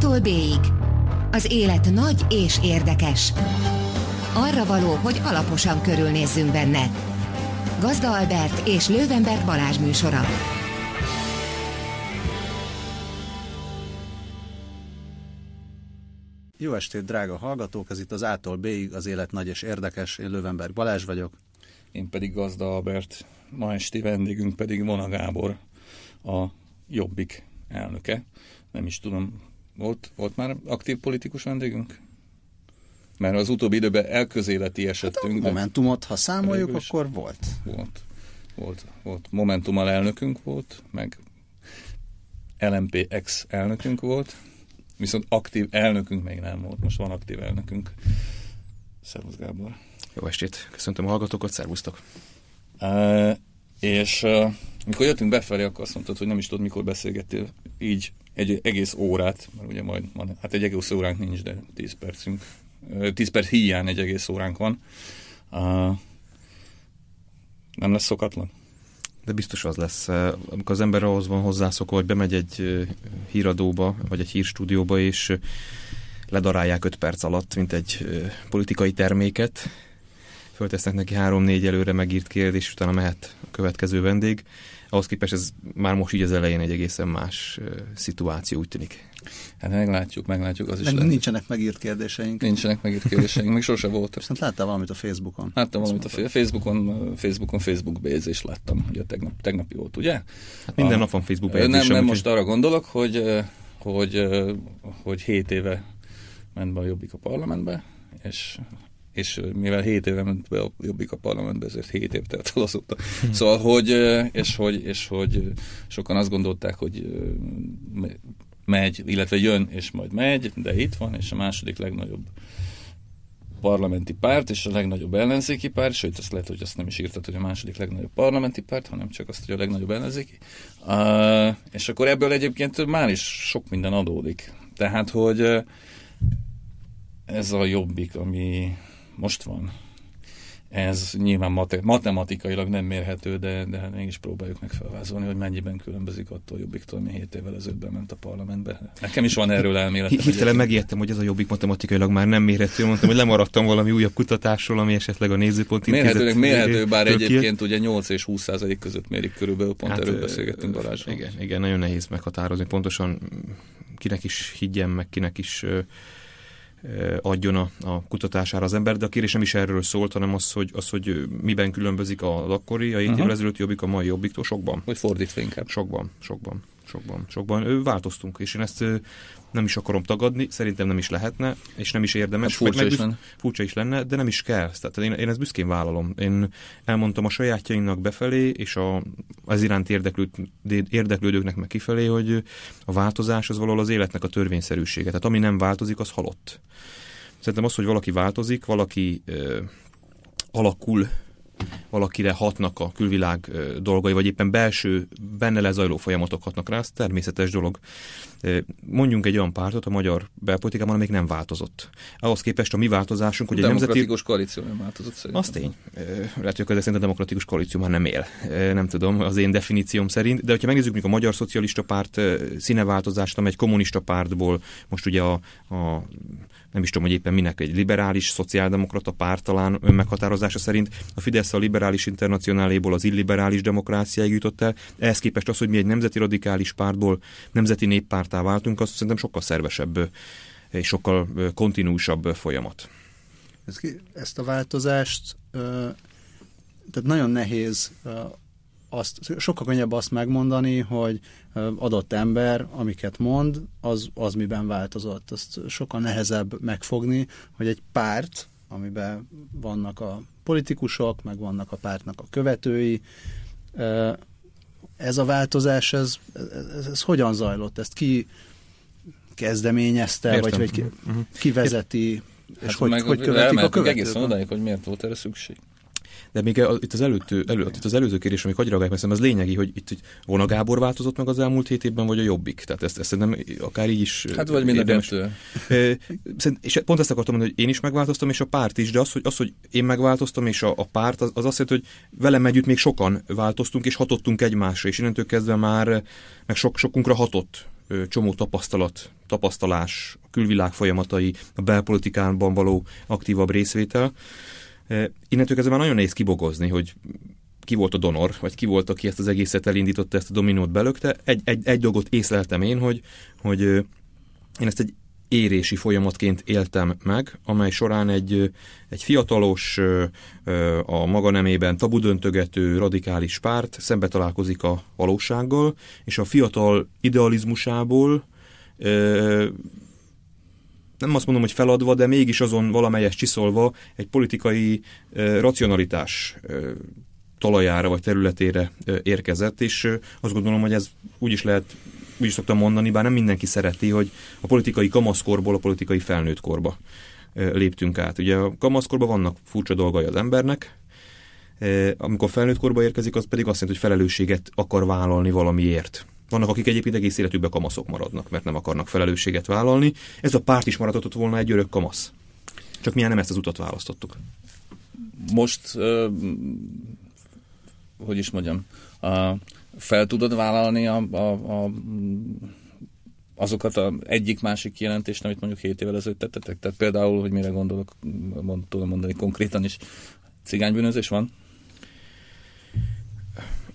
A-tól B-ig. Az élet nagy és érdekes. Arra való, hogy alaposan körülnézzünk benne. Gazda Albert és Lővenberg Balázs műsora. Jó estét, drága hallgatók! Ez itt az A-tól B-ig, az élet nagy és érdekes. Én Lővenberg Balázs vagyok. Én pedig Gazda Albert. Ma esti vendégünk pedig Vona Gábor, a Jobbik elnöke. Nem is tudom, volt, volt már aktív politikus vendégünk? Mert az utóbbi időben elközéleti esetünk. Hát a Momentumot, ha számoljuk, akkor volt. Volt. Volt, volt. Momentummal elnökünk volt, meg LMP ex elnökünk volt, viszont aktív elnökünk még nem volt. Most van aktív elnökünk. Szervusz Gábor. Jó estét, köszöntöm a hallgatókat, szervusztok. Uh, és uh, mikor jöttünk befelé, akkor azt mondtad, hogy nem is tudod, mikor beszélgettél így egy egész órát, mert ugye majd van, hát egy egész óránk nincs, de 10 percünk, 10 perc hiány egy egész óránk van. Uh, nem lesz szokatlan? De biztos az lesz. Amikor az ember ahhoz van hozzászokva, hogy bemegy egy híradóba, vagy egy hírstúdióba, és ledarálják 5 perc alatt, mint egy politikai terméket, föltesznek neki három-négy előre megírt kérdés, és utána mehet a következő vendég. Ahhoz képest ez már most így az elején egy egészen más szituáció, úgy tűnik. Hát meglátjuk, meglátjuk. Az is Meg lehet. nincsenek megírt kérdéseink. Nincsenek megírt kérdéseink, még sose voltak. Viszont láttál valamit a Facebookon. Láttam valamit a Facebookon, Facebookon Facebook bézést láttam, ugye tegnap, tegnap volt, ugye? Hát minden a, nap van Facebook bejegyzésem. Nem, nem, most arra gondolok, hogy, hogy, hogy 7 éve ment be a Jobbik a parlamentbe, és és mivel 7 éve ment be a Jobbik a parlamentbe, ezért 7 év telt el azóta. Szóval, hogy, és hogy, és hogy sokan azt gondolták, hogy megy, illetve jön, és majd megy, de itt van, és a második legnagyobb parlamenti párt, és a legnagyobb ellenzéki párt, sőt, azt lehet, hogy azt nem is írtad, hogy a második legnagyobb parlamenti párt, hanem csak azt, hogy a legnagyobb ellenzéki. Uh, és akkor ebből egyébként már is sok minden adódik. Tehát, hogy ez a jobbik, ami most van. Ez nyilván matematikailag nem mérhető, de, de hát mégis próbáljuk meg felvázolni, hogy mennyiben különbözik attól Jobbiktól, ami 7 évvel ezelőtt ment a parlamentbe. Nekem is van erről elméletem. Hirtelen megijedtem, hogy ez a Jobbik matematikailag már nem mérhető. Mondtam, hogy lemaradtam valami újabb kutatásról, ami esetleg a nézőpont Mérhetőleg mérhető, bár egyébként ugye 8 és 20 százalék között mérik körülbelül, pont hát, erről beszélgettünk Balázsról. Igen, igen, nagyon nehéz meghatározni pontosan kinek is higgyen, meg kinek is adjon a, a kutatására az ember, de a kérésem is erről szólt, hanem az, hogy, az, hogy miben különbözik az akkori, a 7 uh-huh. évvel ezelőtt jobbik a mai jobbiktól, sokban. Hogy fordítva inkább. Sokban, sokban, sokban, sokban. Változtunk, és én ezt nem is akarom tagadni, szerintem nem is lehetne, és nem is érdemes. Hát furcsa, meg, is lenne. furcsa is lenne, de nem is kell. Tehát én, én ezt büszkén vállalom. Én elmondtam a sajátjainknak befelé, és a, az iránt érdeklőd, érdeklődőknek meg kifelé, hogy a változás az valahol az életnek a törvényszerűsége. Tehát ami nem változik, az halott. Szerintem az, hogy valaki változik, valaki ö, alakul, valakire hatnak a külvilág dolgai, vagy éppen belső, benne lezajló folyamatok hatnak rá, ez természetes dolog. Mondjunk egy olyan pártot a magyar belpolitikában, amelyik nem változott. Ahhoz képest a mi változásunk, hogy egy nemzeti... koalíció nem változott szerintem. Az tény. Lehet, hogy ezek szerint a demokratikus koalíció már nem él. Nem tudom, az én definícióm szerint. De hogyha megnézzük mondjuk a Magyar Szocialista Párt színeváltozást, amely egy kommunista pártból most ugye a, a nem is tudom, hogy éppen minek egy liberális, szociáldemokrata párt talán önmeghatározása szerint a Fidesz a liberális internacionáléból az illiberális demokráciáig jutott el. Ehhez képest az, hogy mi egy nemzeti radikális pártból nemzeti néppártá váltunk, az szerintem sokkal szervesebb és sokkal kontinúsabb folyamat. Ezt a változást tehát nagyon nehéz azt, sokkal könnyebb azt megmondani, hogy adott ember, amiket mond, az, az miben változott. Azt sokkal nehezebb megfogni, hogy egy párt, amiben vannak a politikusok, meg vannak a pártnak a követői, ez a változás, ez, ez, ez hogyan zajlott? Ezt ki kezdeményezte, Értem. vagy, vagy ki, uh-huh. ki vezeti, hát és hogy, hogy követik a követők? Egészen odáig, hogy miért volt erre szükség. De még itt az, előtt, elő, itt az előző kérdés, ami hagyj reagálják, mert az lényegi, hogy itt hogy Vona Gábor változott meg az elmúlt hét évben, vagy a Jobbik. Tehát ezt, ezt nem akár így is Hát vagy mind a kettő. És pont ezt akartam mondani, hogy én is megváltoztam, és a párt is, de az, hogy, az, hogy én megváltoztam, és a, a párt, az, az azt jelenti, hogy velem együtt még sokan változtunk, és hatottunk egymásra, és innentől kezdve már meg sok, sokunkra hatott csomó tapasztalat, tapasztalás, a külvilág folyamatai, a belpolitikában való aktívabb részvétel. Innentől kezdve már nagyon nehéz kibogozni, hogy ki volt a donor, vagy ki volt, aki ezt az egészet elindította, ezt a dominót belökte. Egy, egy, egy dolgot észleltem én, hogy, hogy én ezt egy érési folyamatként éltem meg, amely során egy, egy fiatalos, a maga nemében tabudöntögető radikális párt szembe találkozik a valósággal, és a fiatal idealizmusából nem azt mondom, hogy feladva, de mégis azon valamelyes csiszolva egy politikai racionalitás talajára vagy területére érkezett, és azt gondolom, hogy ez úgy is lehet úgy is szoktam mondani, bár nem mindenki szereti, hogy a politikai kamaszkorból a politikai felnőtt korba léptünk át. Ugye a kamaszkorban vannak furcsa dolgai az embernek, amikor felnőtt korba érkezik, az pedig azt jelenti, hogy felelősséget akar vállalni valamiért. Vannak, akik egyébként egész életükben kamaszok maradnak, mert nem akarnak felelősséget vállalni. Ez a párt is maradhatott volna egy örök kamasz. Csak milyen nem ezt az utat választottuk. Most, uh, hogy is mondjam, uh, fel tudod vállalni a, a, a, azokat a egyik-másik jelentést, amit mondjuk 7 évvel ezelőtt tettetek? Tehát például, hogy mire gondolok, mond, tudom mondani konkrétan is, cigánybűnözés van?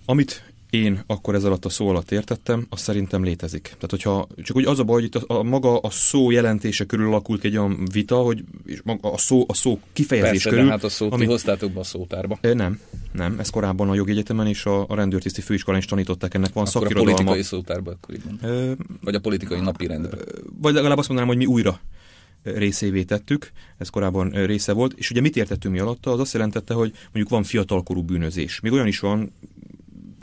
Amit én akkor ez alatt a szó alatt értettem, az szerintem létezik. Tehát, hogyha csak úgy az a baj, hogy itt a, a maga a szó jelentése körül alakult ki egy olyan vita, hogy és maga a szó, a szó kifejezés Persze, körül. De hát a szót ami... hoztátok be a szótárba. Nem, nem. Ez korábban a jogi egyetemen és a, a rendőrtiszti főiskolán is tanították, ennek van akkor szakirodalma. a politikai szótárba, akkor így. Vagy a politikai napirendben. Vagy legalább azt mondanám, hogy mi újra részévé tettük, ez korábban része volt, és ugye mit értettünk mi alatta? Az azt jelentette, hogy mondjuk van fiatalkorú bűnözés. Még olyan is van,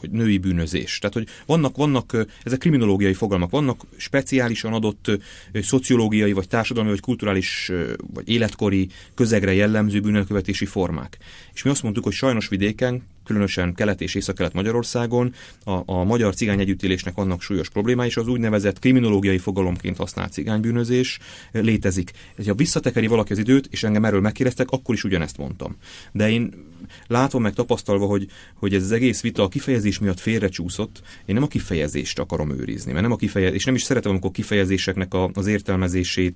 hogy női bűnözés. Tehát, hogy vannak, vannak, ezek kriminológiai fogalmak, vannak speciálisan adott szociológiai, vagy társadalmi, vagy kulturális, vagy életkori közegre jellemző bűnelkövetési formák. És mi azt mondtuk, hogy sajnos vidéken különösen Kelet és Észak-Kelet Magyarországon a, a magyar cigány együttélésnek vannak súlyos problémái, és az úgynevezett kriminológiai fogalomként használt cigánybűnözés létezik. Ha visszatekeri valaki az időt, és engem erről megkérdeztek, akkor is ugyanezt mondtam. De én látva meg tapasztalva, hogy, hogy ez az egész vita a kifejezés miatt félrecsúszott, én nem a kifejezést akarom őrizni, mert nem a kifejezés, és nem is szeretem, amikor kifejezéseknek a, az értelmezését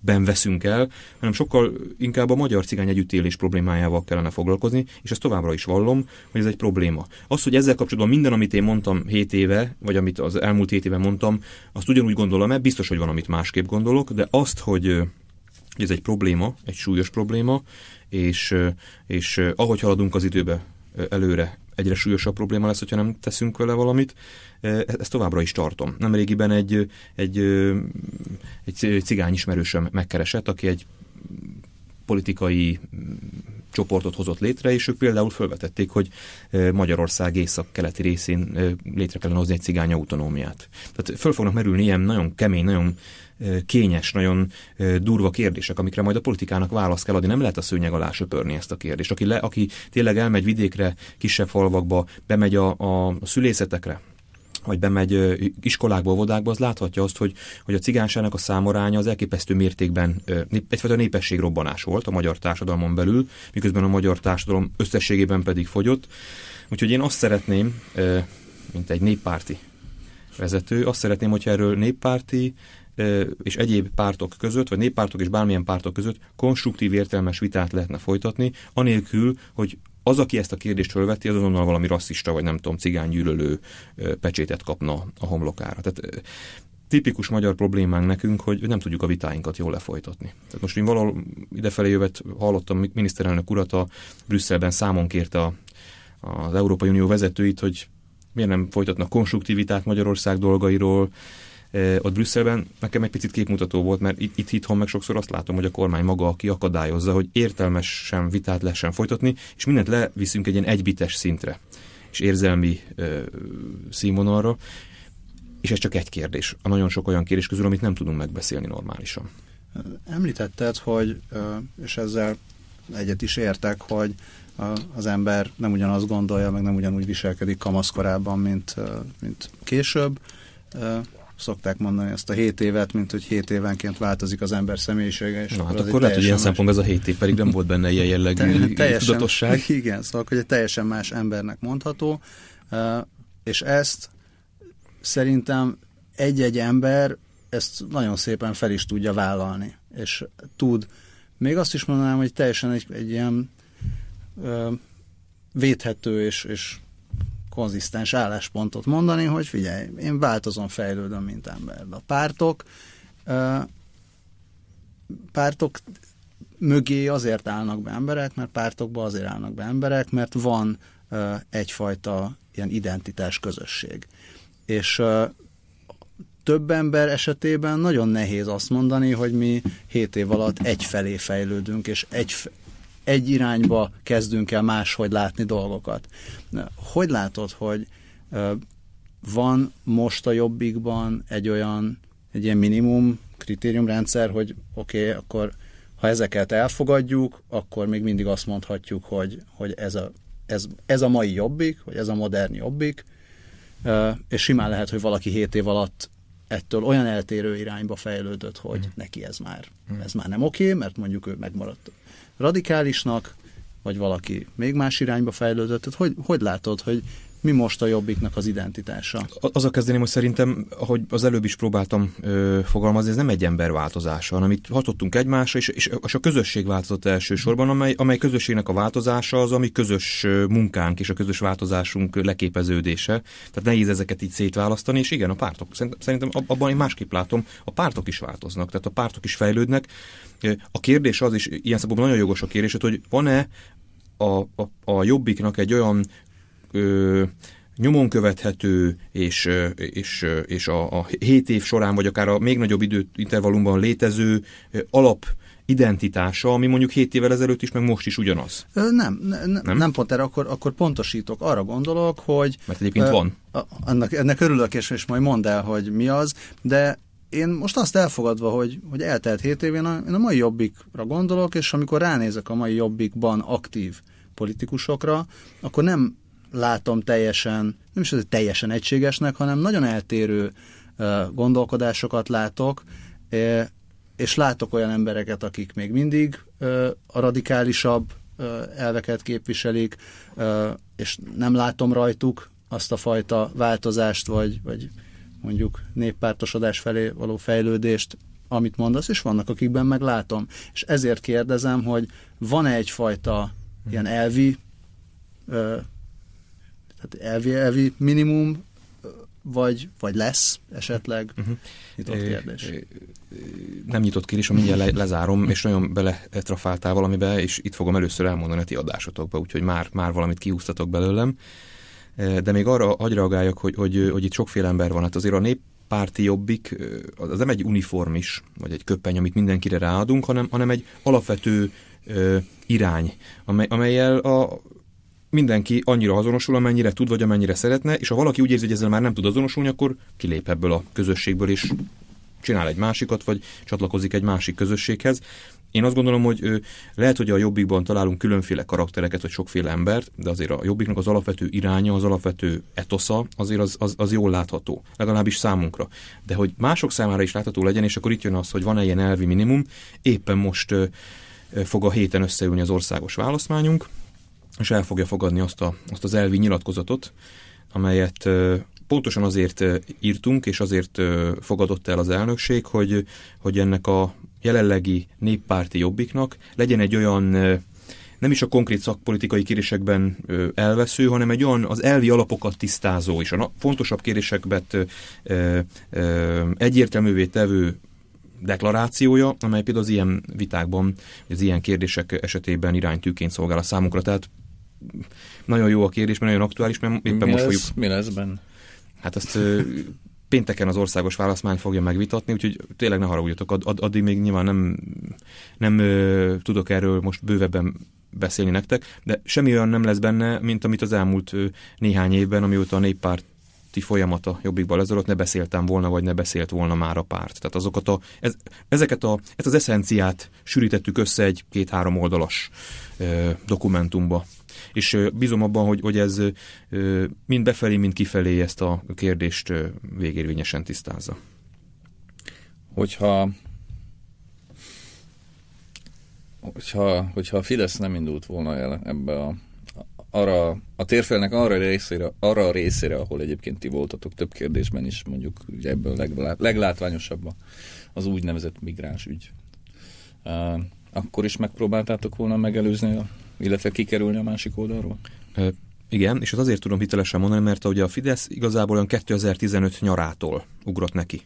ben veszünk el, hanem sokkal inkább a magyar cigány együttélés problémájával kellene foglalkozni, és ezt továbbra is vallom, hogy ez egy probléma. Az, hogy ezzel kapcsolatban minden, amit én mondtam 7 éve, vagy amit az elmúlt 7 éve mondtam, azt ugyanúgy gondolom-e, biztos, hogy van, amit másképp gondolok, de azt, hogy, ez egy probléma, egy súlyos probléma, és, és ahogy haladunk az időbe előre, egyre súlyosabb probléma lesz, hogyha nem teszünk vele valamit. E, ezt továbbra is tartom. Nem régiben egy, egy, egy cigány ismerősöm megkeresett, aki egy politikai csoportot hozott létre, és ők például felvetették, hogy Magyarország észak-keleti részén létre kellene hozni egy cigány autonómiát. Tehát föl fognak merülni ilyen nagyon kemény, nagyon kényes, nagyon durva kérdések, amikre majd a politikának választ kell adni. Nem lehet a szőnyeg alá söpörni ezt a kérdést. Aki, le, aki tényleg elmegy vidékre, kisebb falvakba, bemegy a, a szülészetekre, vagy bemegy iskolákba, vodákba, az láthatja azt, hogy, hogy a cigányságnak a számoránya az elképesztő mértékben egyfajta népességrobbanás volt a magyar társadalmon belül, miközben a magyar társadalom összességében pedig fogyott. Úgyhogy én azt szeretném, mint egy néppárti vezető, azt szeretném, hogyha erről néppárti és egyéb pártok között, vagy néppártok és bármilyen pártok között konstruktív értelmes vitát lehetne folytatni, anélkül, hogy az, aki ezt a kérdést fölveti, az azonnal valami rasszista, vagy nem tudom, cigánygyűlölő pecsétet kapna a homlokára. Tehát tipikus magyar problémánk nekünk, hogy nem tudjuk a vitáinkat jól lefolytatni. Tehát most én valahol idefelé jövet hallottam miniszterelnök urat a Brüsszelben számon kérte a, az Európai Unió vezetőit, hogy miért nem folytatnak konstruktivitát Magyarország dolgairól, ott Brüsszelben nekem egy picit képmutató volt, mert itt, itt itthon meg sokszor azt látom, hogy a kormány maga, aki akadályozza, hogy értelmesen vitát lehessen folytatni, és mindent leviszünk egy ilyen egybites szintre, és érzelmi ö, színvonalra, és ez csak egy kérdés. A nagyon sok olyan kérdés közül, amit nem tudunk megbeszélni normálisan. Említetted, hogy, és ezzel egyet is értek, hogy az ember nem ugyanazt gondolja, meg nem ugyanúgy viselkedik kamaszkorában, mint, mint később szokták mondani ezt a 7 évet, mint hogy 7 évenként változik az ember személyisége. És Na, hát akkor lehet, hogy ilyen szempontból ez a 7 év pedig nem volt benne ilyen jellegű teljesen, tudatosság. Igen, szóval hogy egy teljesen más embernek mondható, és ezt szerintem egy-egy ember ezt nagyon szépen fel is tudja vállalni, és tud. Még azt is mondanám, hogy teljesen egy, egy ilyen ö, védhető és, és konzisztens álláspontot mondani, hogy figyelj, én változom, fejlődöm, mint ember. A pártok, pártok mögé azért állnak be emberek, mert pártokba azért állnak be emberek, mert van egyfajta ilyen identitás közösség. És több ember esetében nagyon nehéz azt mondani, hogy mi 7 év alatt egyfelé fejlődünk, és egy, egy irányba kezdünk el máshogy látni dolgokat. Hogy látod, hogy van most a jobbikban egy olyan, egy ilyen minimum kritériumrendszer, hogy oké, okay, akkor ha ezeket elfogadjuk, akkor még mindig azt mondhatjuk, hogy, hogy ez, a, ez, ez a mai jobbik, vagy ez a modern jobbik, és simán lehet, hogy valaki 7 év alatt ettől olyan eltérő irányba fejlődött, hogy mm. neki ez már, mm. ez már nem oké, mert mondjuk ő megmaradt radikálisnak, vagy valaki még más irányba fejlődött. Tehát hogy, hogy látod, hogy mi most a jobbiknak az identitása? Az a kezdeném, hogy szerintem, ahogy az előbb is próbáltam ö, fogalmazni, ez nem egy ember változása, hanem itt hatottunk egymásra, és, és, és a közösség változott elsősorban, amely, amely közösségnek a változása az, ami közös munkánk és a közös változásunk leképeződése. Tehát nehéz ezeket így szétválasztani, és igen, a pártok, szerintem abban én másképp látom, a pártok is változnak, tehát a pártok is fejlődnek. A kérdés az is, ilyen szempontból nagyon jogos a kérdés, hogy van-e a, a, a jobbiknak egy olyan ö, nyomon követhető, és, és, és a, a 7 év során, vagy akár a még nagyobb időintervallumban létező alap identitása, ami mondjuk 7 évvel ezelőtt is, meg most is ugyanaz. Nem, ne, ne, nem? nem pont erre, akkor, akkor pontosítok. Arra gondolok, hogy... Mert egyébként uh, van. Annak, ennek örülök, és, és majd mondd el, hogy mi az, de én most azt elfogadva, hogy, hogy eltelt 7 év, én a, én a mai jobbikra gondolok, és amikor ránézek a mai jobbikban aktív politikusokra, akkor nem látom teljesen, nem is az teljesen egységesnek, hanem nagyon eltérő gondolkodásokat látok, és látok olyan embereket, akik még mindig a radikálisabb elveket képviselik, és nem látom rajtuk azt a fajta változást, vagy, vagy mondjuk néppártosodás felé való fejlődést, amit mondasz, és vannak, akikben meglátom. És ezért kérdezem, hogy van-e egyfajta ilyen elvi tehát elvi, elvi minimum, vagy, vagy lesz esetleg? Uh-huh. Nyitott kérdés. Nem nyitott kérdés, mindjárt le, lezárom, és nagyon beletrafáltál valamibe, és itt fogom először elmondani a ti adásotokba, úgyhogy már, már valamit kihúztatok belőlem. De még arra hagy reagáljak, hogy, hogy, hogy itt sokféle ember van. Hát azért a nép párti jobbik, az nem egy uniform is, vagy egy köppeny, amit mindenkire ráadunk, hanem, hanem egy alapvető ö, irány, amely, amelyel a, mindenki annyira azonosul, amennyire tud, vagy amennyire szeretne, és ha valaki úgy érzi, hogy ezzel már nem tud azonosulni, akkor kilép ebből a közösségből, és csinál egy másikat, vagy csatlakozik egy másik közösséghez. Én azt gondolom, hogy lehet, hogy a jobbikban találunk különféle karaktereket, vagy sokféle embert, de azért a jobbiknak az alapvető iránya, az alapvető etosza azért az, az, az jól látható, legalábbis számunkra. De hogy mások számára is látható legyen, és akkor itt jön az, hogy van-e ilyen elvi minimum, éppen most fog a héten összeülni az országos választmányunk, és el fogja fogadni azt, a, azt az elvi nyilatkozatot, amelyet pontosan azért írtunk, és azért fogadott el az elnökség, hogy, hogy ennek a jelenlegi néppárti jobbiknak legyen egy olyan nem is a konkrét szakpolitikai kérésekben elvesző, hanem egy olyan az elvi alapokat tisztázó és a fontosabb kérésekben egyértelművé tevő deklarációja, amely például az ilyen vitákban, az ilyen kérdések esetében iránytűként szolgál a számunkra. Tehát nagyon jó a kérdés, mert nagyon aktuális, mert éppen mi most lesz, fogjuk... Mi lesz benne? Hát azt pénteken az országos választmány fogja megvitatni, úgyhogy tényleg ne haragudjatok, ad, ad, addig még nyilván nem, nem ö, tudok erről most bővebben beszélni nektek, de semmi olyan nem lesz benne, mint amit az elmúlt ö, néhány évben, amióta a néppárt folyamata jobbikban lezajlott, ne beszéltem volna, vagy ne beszélt volna már a párt. Tehát azokat a, ez, ezeket a, ezt az eszenciát sűrítettük össze egy két-három oldalas ö, dokumentumba és bízom abban, hogy, hogy ez mind befelé, mind kifelé ezt a kérdést végérvényesen tisztázza. Hogyha hogyha, hogyha a Fidesz nem indult volna el ebbe a, arra, a térfelnek arra részére, arra a részére, ahol egyébként ti voltatok több kérdésben is, mondjuk ugye ebből leglát, leglátványosabb az úgynevezett migráns ügy. Uh, akkor is megpróbáltátok volna megelőzni, illetve kikerülni a másik oldalról? Igen, és az azért tudom hitelesen mondani, mert ugye a Fidesz igazából olyan 2015 nyarától ugrott neki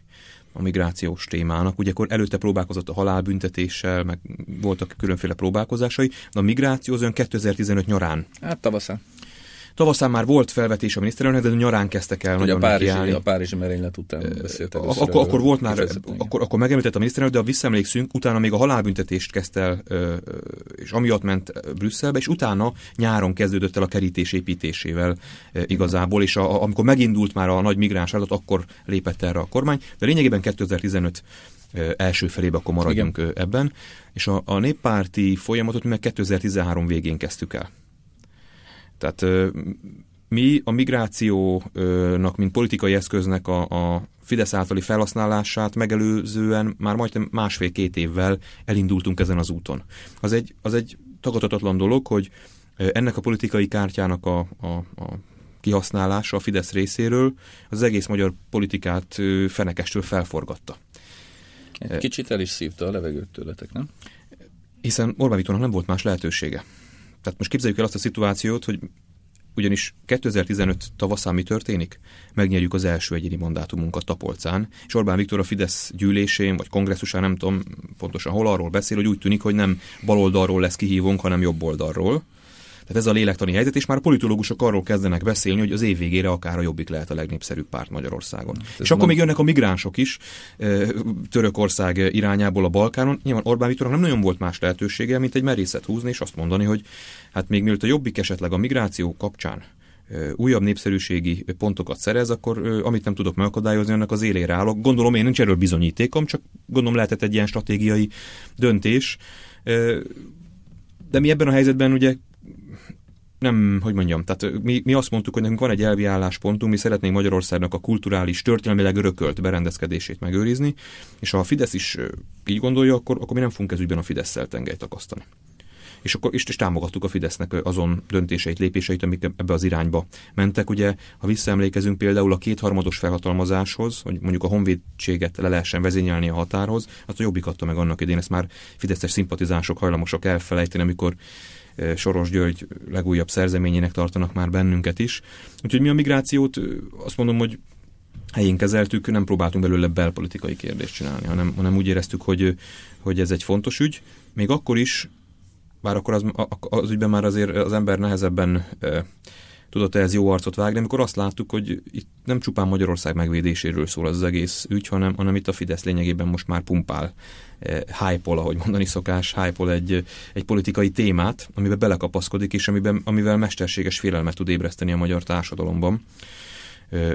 a migrációs témának. Ugye akkor előtte próbálkozott a halálbüntetéssel, meg voltak különféle próbálkozásai, de a migráció az olyan 2015 nyarán. Hát tavaszán. Tavaszán már volt felvetés a miniszterelnök, de nyarán kezdtek el Ugye a Párizsi, a Párizsi merénylet után beszélt először. Akkor, akkor volt már, akkor, akkor megemlített a miniszterelnök, de a visszaemlékszünk, utána még a halálbüntetést kezdte el, és amiatt ment Brüsszelbe, és utána nyáron kezdődött el a kerítés építésével igazából, és a, amikor megindult már a nagy migráns adat, akkor lépett erre a kormány, de lényegében 2015 első felébe akkor maradjunk Igen. ebben, és a, a néppárti folyamatot mi meg 2013 végén kezdtük el. Tehát mi a migrációnak, mint politikai eszköznek a, a Fidesz általi felhasználását megelőzően már majdnem másfél-két évvel elindultunk ezen az úton. Az egy, az egy tagadhatatlan dolog, hogy ennek a politikai kártyának a, a, a kihasználása a Fidesz részéről az egész magyar politikát fenekestől felforgatta. Egy kicsit el is szívta a levegőt tőletek, nem? Hiszen Orbán Viktornak nem volt más lehetősége. Tehát most képzeljük el azt a szituációt, hogy ugyanis 2015 tavaszán mi történik? Megnyerjük az első egyéni mandátumunkat Tapolcán, és Orbán Viktor a Fidesz gyűlésén, vagy kongresszusán, nem tudom pontosan hol arról beszél, hogy úgy tűnik, hogy nem baloldalról lesz kihívónk, hanem jobb oldalról. Tehát ez a lélektani helyzet, és már politológusok arról kezdenek beszélni, hogy az év végére akár a jobbik lehet a legnépszerűbb párt Magyarországon. Ez és akkor még jönnek a migránsok is Törökország irányából a Balkánon. Nyilván Orbán Viktornak nem nagyon volt más lehetősége, mint egy merészet húzni, és azt mondani, hogy hát még mielőtt a jobbik esetleg a migráció kapcsán újabb népszerűségi pontokat szerez, akkor amit nem tudok megakadályozni, annak az élére állok. Gondolom én nincs erről bizonyítékom, csak gondolom lehetett egy ilyen stratégiai döntés. De mi ebben a helyzetben ugye nem, hogy mondjam, tehát mi, mi azt mondtuk, hogy nekünk van egy elvi álláspontunk, mi szeretnénk Magyarországnak a kulturális, történelmileg örökölt berendezkedését megőrizni, és ha a Fidesz is így gondolja, akkor, akkor mi nem fogunk ez ügyben a Fidesz-szel tengelyt akasztani. És akkor is, is támogattuk a Fidesznek azon döntéseit, lépéseit, amik ebbe az irányba mentek. Ugye, ha visszaemlékezünk például a kétharmados felhatalmazáshoz, hogy mondjuk a honvédséget le lehessen vezényelni a határhoz, azt a jobbik adta meg annak idén, ezt már fideszes szimpatizások hajlamosak elfelejteni, amikor Soros György legújabb szerzeményének tartanak már bennünket is. Úgyhogy mi a migrációt azt mondom, hogy helyén kezeltük, nem próbáltunk belőle belpolitikai kérdést csinálni, hanem, hanem úgy éreztük, hogy, hogy ez egy fontos ügy. Még akkor is, bár akkor az, az ügyben már azért az ember nehezebben tudott ehhez jó arcot vágni, amikor azt láttuk, hogy itt nem csupán Magyarország megvédéséről szól az egész ügy, hanem, hanem itt a Fidesz lényegében most már pumpál Eh, hype ahogy mondani szokás, hype egy, egy politikai témát, amiben belekapaszkodik, és amiben, amivel mesterséges félelmet tud ébreszteni a magyar társadalomban. Eh,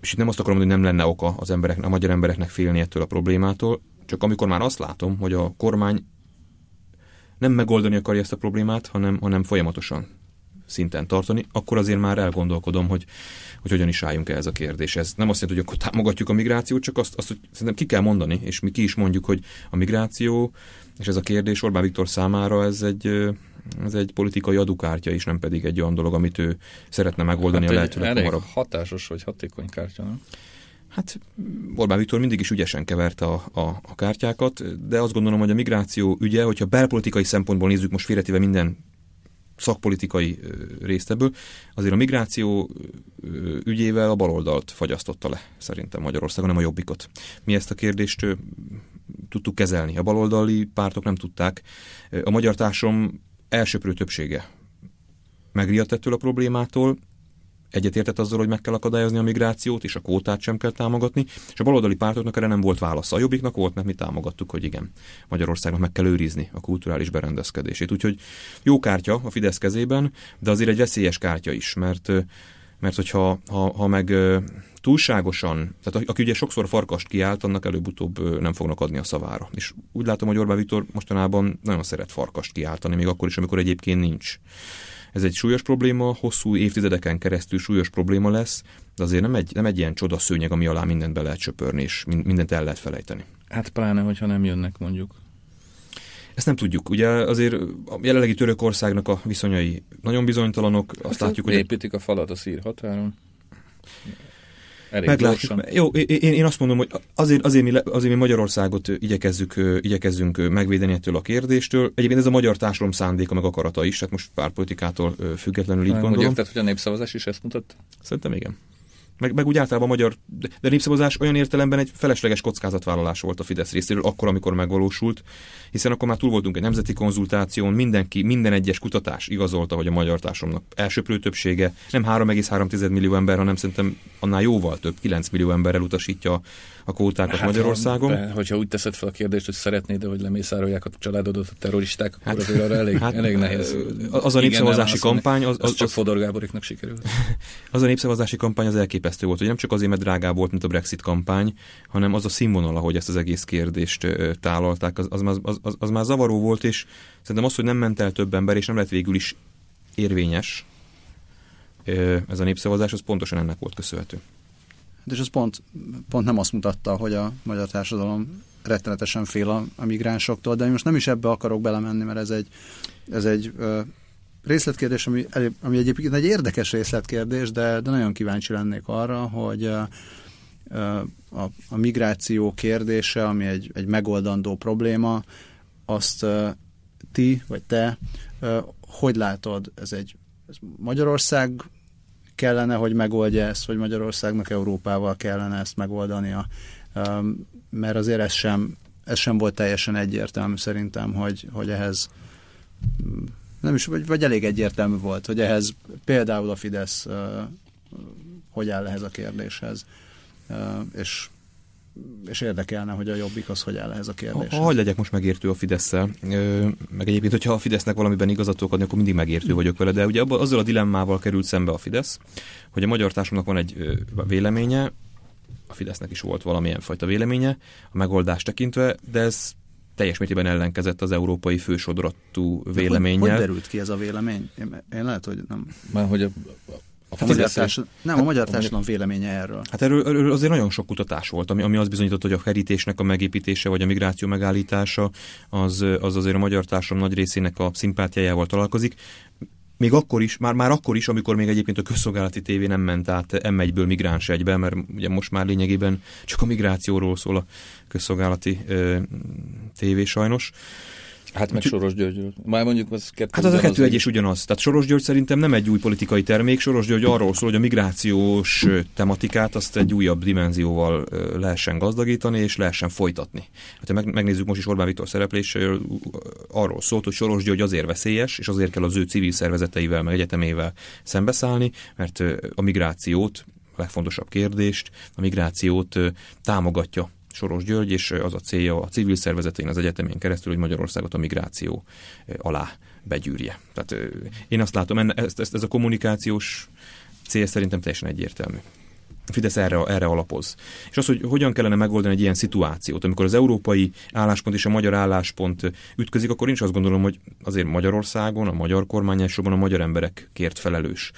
és itt nem azt akarom, hogy nem lenne oka az emberek, a magyar embereknek félni ettől a problémától, csak amikor már azt látom, hogy a kormány nem megoldani akarja ezt a problémát, hanem, hanem folyamatosan szinten tartani, akkor azért már elgondolkodom, hogy, hogy hogyan is álljunk ehhez a kérdéshez. Nem azt jelenti, hogy akkor támogatjuk a migrációt, csak azt, azt hogy szerintem ki kell mondani, és mi ki is mondjuk, hogy a migráció, és ez a kérdés Orbán Viktor számára ez egy, ez egy politikai adukártya is, nem pedig egy olyan dolog, amit ő szeretne megoldani hát a lehetőleg hamarabb. hatásos vagy hatékony kártya, nem? Hát Orbán Viktor mindig is ügyesen keverte a, a, a kártyákat, de azt gondolom, hogy a migráció ügye, hogyha belpolitikai szempontból nézzük most félretéve minden szakpolitikai részt ebből, azért a migráció ügyével a baloldalt fagyasztotta le szerintem Magyarországon, nem a jobbikot. Mi ezt a kérdést tudtuk kezelni. A baloldali pártok nem tudták. A magyar társadalom elsőprő többsége megriadt ettől a problémától, egyetértett azzal, hogy meg kell akadályozni a migrációt, és a kvótát sem kell támogatni, és a baloldali pártoknak erre nem volt válasza. A jobbiknak volt, mert mi támogattuk, hogy igen, Magyarországnak meg kell őrizni a kulturális berendezkedését. Úgyhogy jó kártya a Fidesz kezében, de azért egy veszélyes kártya is, mert mert hogyha ha, ha meg túlságosan, tehát aki ugye sokszor farkast kiállt, annak előbb-utóbb nem fognak adni a szavára. És úgy látom, hogy Orbán Viktor mostanában nagyon szeret farkast kiáltani, még akkor is, amikor egyébként nincs. Ez egy súlyos probléma, hosszú évtizedeken keresztül súlyos probléma lesz, de azért nem egy, nem egy ilyen csoda szőnyeg, ami alá mindent be lehet söpörni, és mindent el lehet felejteni. Hát pláne, hogyha nem jönnek mondjuk. Ezt nem tudjuk. Ugye azért a jelenlegi Törökországnak a viszonyai nagyon bizonytalanok. Azt Hát látjuk, hogy építik a falat a szír határon. Elég Meglátjuk. gyorsan. Jó, én, én azt mondom, hogy azért, azért, mi, azért mi Magyarországot igyekezzük, igyekezzünk megvédeni ettől a kérdéstől. Egyébként ez a magyar társadalom szándéka, meg akarata is, tehát most pártpolitikától ö, függetlenül így Úgy gondolom. érted, hogy a népszavazás is ezt mutatta? Szerintem igen. Meg, meg úgy általában a magyar, de, népszavazás olyan értelemben egy felesleges kockázatvállalás volt a Fidesz részéről, akkor, amikor megvalósult, hiszen akkor már túl voltunk egy nemzeti konzultáción, mindenki, minden egyes kutatás igazolta, hogy a magyar társadalomnak elsőprő többsége nem 3,3 millió ember, hanem szerintem annál jóval több, 9 millió emberrel utasítja a kvótákat hát, Magyarországon. De, hogyha úgy teszed fel a kérdést, hogy szeretnéd, hogy lemészárolják a családodat a terroristák, akkor hát, azért arra elég, hát, elég nehéz. Az a népszavazási kampány, az, az, az, az, csak Fodor Gáboriknak sikerült. az a népszavazási kampány az elképesztő volt, hogy nem csak azért, mert drágább volt, mint a Brexit kampány, hanem az a színvonal, ahogy ezt az egész kérdést tálalták, az, az, az, az, az, már zavaró volt, és szerintem az, hogy nem ment el több ember, és nem lett végül is érvényes ez a népszavazás, az pontosan ennek volt köszönhető. Hát És ez pont, pont nem azt mutatta, hogy a magyar társadalom rettenetesen fél a, a migránsoktól, de most nem is ebbe akarok belemenni, mert ez egy, ez egy ö, részletkérdés, ami, ami egyébként egy érdekes részletkérdés, de, de nagyon kíváncsi lennék arra, hogy ö, a, a migráció kérdése, ami egy, egy megoldandó probléma, azt ö, ti, vagy te, ö, hogy látod? Ez egy ez Magyarország kellene, hogy megoldja ezt, vagy Magyarországnak Európával kellene ezt megoldania. Mert azért ez sem, ez sem volt teljesen egyértelmű szerintem, hogy, hogy ehhez mm, nem is, vagy, vagy elég egyértelmű volt, hogy ehhez például a Fidesz hogy áll ehhez a kérdéshez. És, és érdekelne, hogy a Jobbik az hogy áll ehhez a kérdéshez. Hogy legyek most megértő a fidesz meg egyébként, hogyha a Fidesznek valamiben igazat adni, akkor mindig megértő vagyok vele, de ugye abba, azzal a dilemmával került szembe a Fidesz, hogy a magyar társadalomnak van egy ö, véleménye, a Fidesznek is volt valamilyen fajta véleménye a megoldást tekintve, de ez teljes mértékben ellenkezett az európai fősodratú De véleménnyel. Hogy, hogy derült ki ez a vélemény? Én, én lehet, hogy nem. Már hogy a, a, A magyar Fidesz- társadalom, nem, a magyar társadalom véleménye erről. Hát erről, erről azért nagyon sok kutatás volt, ami, ami azt bizonyította, hogy a kerítésnek a megépítése vagy a migráció megállítása az, az azért a magyar társadalom nagy részének a szimpátiájával találkozik. Még akkor is, már, már akkor is, amikor még egyébként a közszolgálati tévé nem ment át M1-ből migráns egybe, mert ugye most már lényegében csak a migrációról szól a közszolgálati ö, tévé sajnos. Hát meg Soros Györgyről. Már mondjuk az kettő Hát az a kettő egy és ugyanaz. Tehát Soros György szerintem nem egy új politikai termék. Soros György arról szól, hogy a migrációs tematikát azt egy újabb dimenzióval lehessen gazdagítani és lehessen folytatni. Hát ha meg, megnézzük most is Orbán Viktor szerepléséről, arról szólt, hogy Soros György azért veszélyes, és azért kell az ő civil szervezeteivel, meg egyetemével szembeszállni, mert a migrációt, legfontosabb kérdést, a migrációt támogatja Soros György, és az a célja a civil szervezetén, az egyetemén keresztül, hogy Magyarországot a migráció alá begyűrje. Tehát én azt látom, ez, ez, ez a kommunikációs cél szerintem teljesen egyértelmű. Fidesz erre, erre alapoz. És az, hogy hogyan kellene megoldani egy ilyen szituációt, amikor az európai álláspont és a magyar álláspont ütközik, akkor én is azt gondolom, hogy azért Magyarországon, a magyar kormány elsősorban a magyar emberekért felelős.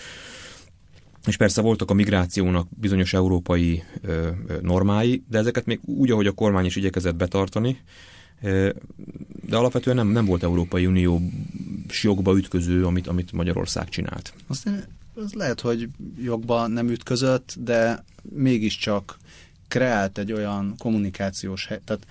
És persze voltak a migrációnak bizonyos európai ö, normái, de ezeket még úgy, ahogy a kormány is igyekezett betartani, ö, de alapvetően nem, nem volt Európai Unió jogba ütköző, amit, amit Magyarország csinált. Azt én, az lehet, hogy jogba nem ütközött, de mégiscsak kreált egy olyan kommunikációs hely. Tehát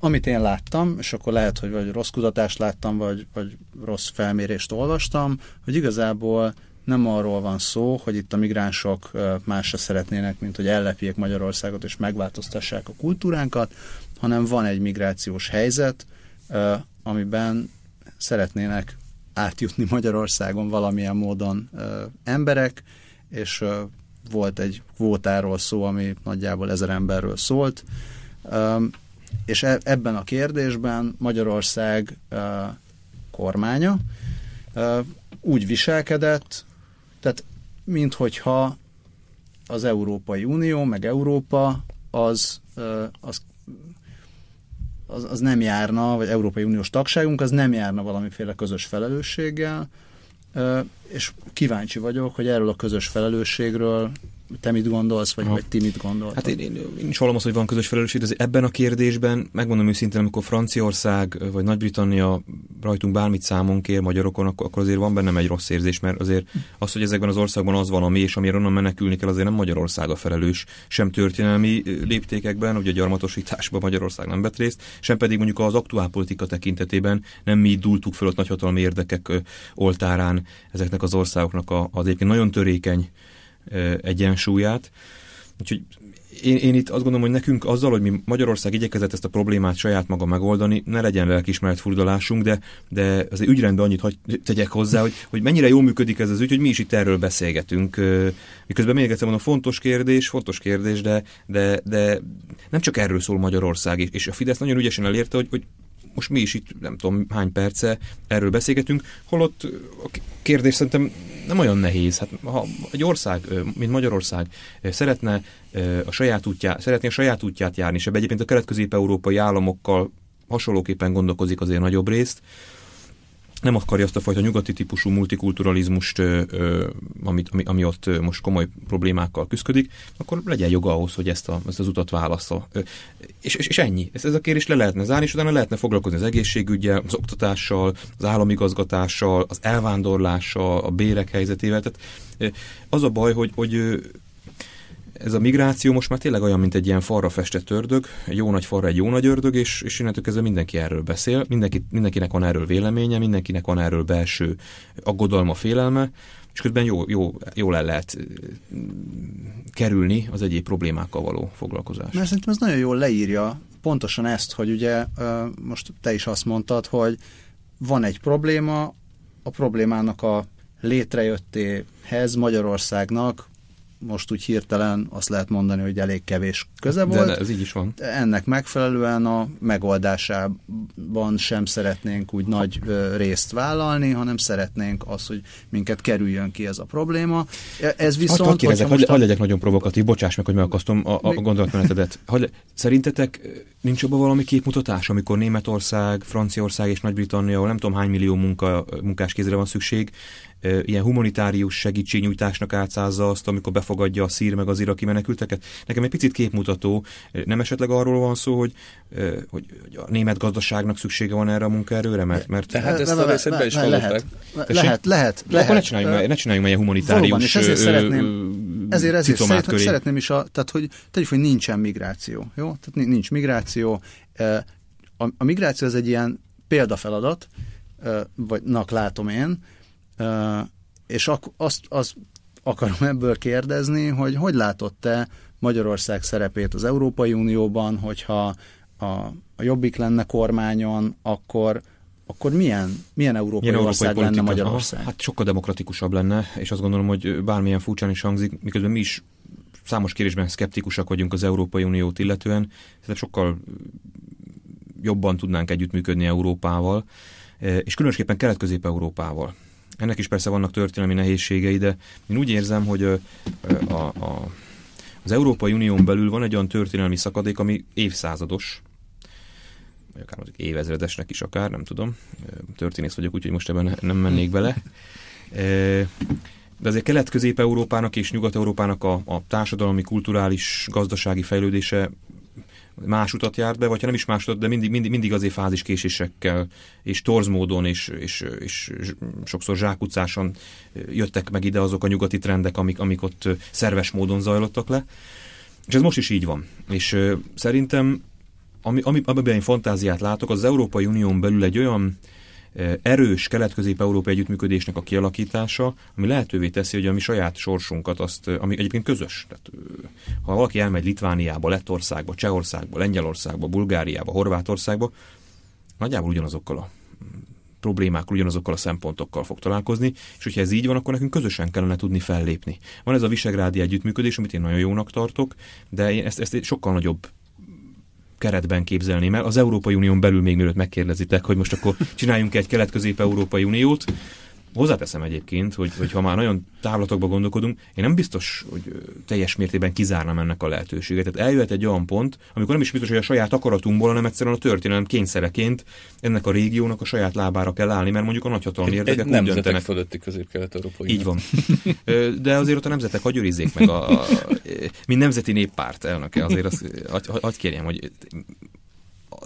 amit én láttam, és akkor lehet, hogy vagy rossz kutatást láttam, vagy, vagy rossz felmérést olvastam, hogy igazából nem arról van szó, hogy itt a migránsok másra szeretnének, mint hogy ellepjék Magyarországot és megváltoztassák a kultúránkat, hanem van egy migrációs helyzet, amiben szeretnének átjutni Magyarországon valamilyen módon emberek, és volt egy kvótáról szó, ami nagyjából ezer emberről szólt, és e, ebben a kérdésben Magyarország kormánya úgy viselkedett, tehát minthogyha az Európai Unió, meg Európa az, az az, az nem járna, vagy Európai Uniós tagságunk, az nem járna valamiféle közös felelősséggel, és kíváncsi vagyok, hogy erről a közös felelősségről te mit gondolsz, vagy, vagy ti mit gondolsz? Hát én, én, én is hallom azt, hogy van közös felelősség, de ebben a kérdésben, megmondom őszintén, amikor Franciaország vagy Nagy-Britannia rajtunk bármit számon kér magyarokon, akkor, akkor azért van bennem egy rossz érzés, mert azért az, hogy ezekben az országban az van, ami, és amire onnan menekülni kell, azért nem Magyarország a felelős, sem történelmi léptékekben, ugye a gyarmatosításban Magyarország nem vett részt, sem pedig mondjuk az aktuál politika tekintetében nem mi dultuk föl ott nagyhatalmi érdekek oltárán ezeknek az országoknak a, az egyébként nagyon törékeny egyensúlyát. Úgyhogy én, én itt azt gondolom, hogy nekünk azzal, hogy mi Magyarország igyekezett ezt a problémát saját maga megoldani, ne legyen lelkismeret furdalásunk, de, de az ügyrendben annyit hagy, tegyek hozzá, hogy, hogy mennyire jól működik ez az ügy, hogy mi is itt erről beszélgetünk. Miközben még egyszer mondom, fontos kérdés, fontos kérdés, de, de, de nem csak erről szól Magyarország, és a Fidesz nagyon ügyesen elérte, hogy, hogy most mi is itt nem tudom hány perce erről beszélgetünk, holott a kérdés szerintem nem olyan nehéz. Hát, ha egy ország, mint Magyarország szeretne a saját útját, szeretné a saját útját járni, és egyébként a kelet-közép-európai államokkal hasonlóképpen gondolkozik azért nagyobb részt, nem akarja azt a fajta nyugati típusú multikulturalizmust, amit, ami, ami ott most komoly problémákkal küzdik, akkor legyen joga ahhoz, hogy ezt, a, ezt az utat válassza. És, és, és ennyi. Ez, ez a kérés le lehetne zárni, és utána lehetne foglalkozni az egészségügyel, az oktatással, az államigazgatással, az elvándorlással, a bérek helyzetével. Tehát az a baj, hogy, hogy ez a migráció most már tényleg olyan, mint egy ilyen falra festett ördög, egy jó nagy falra egy jó nagy ördög, és, és innentől kezdve mindenki erről beszél, mindenki, mindenkinek van erről véleménye, mindenkinek van erről belső aggodalma, félelme, és közben jó, jó, jól el lehet kerülni az egyéb problémákkal való foglalkozást. Mert szerintem ez nagyon jól leírja pontosan ezt, hogy ugye most te is azt mondtad, hogy van egy probléma, a problémának a létrejöttéhez Magyarországnak most úgy hirtelen azt lehet mondani, hogy elég kevés köze volt. De ez így is van. Ennek megfelelően a megoldásában sem szeretnénk úgy nagy részt vállalni, hanem szeretnénk azt, hogy minket kerüljön ki ez a probléma. E, ez viszont... Hadd, hadd kérdezek, hadd, a... legyek nagyon provokatív, bocsáss meg, hogy megakasztom a, a gondolatmenetedet. Hadd, szerintetek nincs abban valami képmutatás, amikor Németország, Franciaország és Nagy-Britannia, ahol nem tudom hány millió munka, munkás kézre van szükség, ilyen humanitárius segítségnyújtásnak átszázza azt, amikor befogadja a szír meg az iraki menekülteket. Nekem egy picit képmutató. Nem esetleg arról van szó, hogy, hogy, hogy a német gazdaságnak szüksége van erre a munkaerőre? Mert, mert... Tehát ezt a részét be is lehet, lehet, lehet, lehet. Akkor ne csináljunk, ne csináljunk ilyen humanitárius Valóban, és ezért szeretném, ezért, ezért szeretném, szeretném is, a, tehát hogy tegyük, hogy nincsen migráció. Jó? Tehát nincs migráció. A, a migráció az egy ilyen példafeladat, vagy nak látom én, és ak- azt, azt akarom ebből kérdezni, hogy hogy látott te Magyarország szerepét az Európai Unióban, hogyha a, a Jobbik lenne kormányon, akkor akkor milyen, milyen európai, milyen ország lenne Magyarország? Aha, hát sokkal demokratikusabb lenne, és azt gondolom, hogy bármilyen furcsán is hangzik, miközben mi is számos kérdésben szkeptikusak vagyunk az Európai Uniót illetően, tehát sokkal jobban tudnánk együttműködni Európával, és különösképpen Kelet-Közép-Európával. Ennek is persze vannak történelmi nehézségei, de én úgy érzem, hogy a, a, az Európai Unión belül van egy olyan történelmi szakadék, ami évszázados, vagy akár mondjuk évezredesnek is akár, nem tudom. Történész vagyok, úgyhogy most ebben nem mennék bele. De azért Kelet-Közép-Európának és Nyugat-Európának a, a társadalmi, kulturális, gazdasági fejlődése más utat járt be, vagy ha nem is más utat, de mindig, mindig, mindig azért fáziskésésekkel, és torzmódon, és, és, és sokszor zsákutcáson jöttek meg ide azok a nyugati trendek, amik, amik ott szerves módon zajlottak le. És ez most is így van. És szerintem, ami, ami, amiben én fantáziát látok, az Európai Unión belül egy olyan erős kelet-közép-európai együttműködésnek a kialakítása, ami lehetővé teszi, hogy a mi saját sorsunkat, azt, ami egyébként közös. Tehát, ha valaki elmegy Litvániába, Lettországba, Csehországba, Lengyelországba, Bulgáriába, Horvátországba, nagyjából ugyanazokkal a problémákkal, ugyanazokkal a szempontokkal fog találkozni, és hogyha ez így van, akkor nekünk közösen kellene tudni fellépni. Van ez a visegrádi együttműködés, amit én nagyon jónak tartok, de én ezt, ezt sokkal nagyobb keretben képzelném el. Az Európai Unión belül még mielőtt megkérdezitek, hogy most akkor csináljunk egy kelet-közép-európai uniót, Hozzáteszem egyébként, hogy, hogy ha már nagyon távlatokba gondolkodunk, én nem biztos, hogy teljes mértékben kizárnám ennek a lehetőséget. Tehát eljöhet egy olyan pont, amikor nem is biztos, hogy a saját akaratunkból, hanem egyszerűen a történelem kényszereként ennek a régiónak a saját lábára kell állni, mert mondjuk a nagyhatalmi érdekek úgy döntenek. fölötti közép-kelet-európai. Így van. De azért ott a nemzetek hagy őrizzék meg a, a, a mint nemzeti néppárt elnöke, azért azt, hagy kérjem, hogy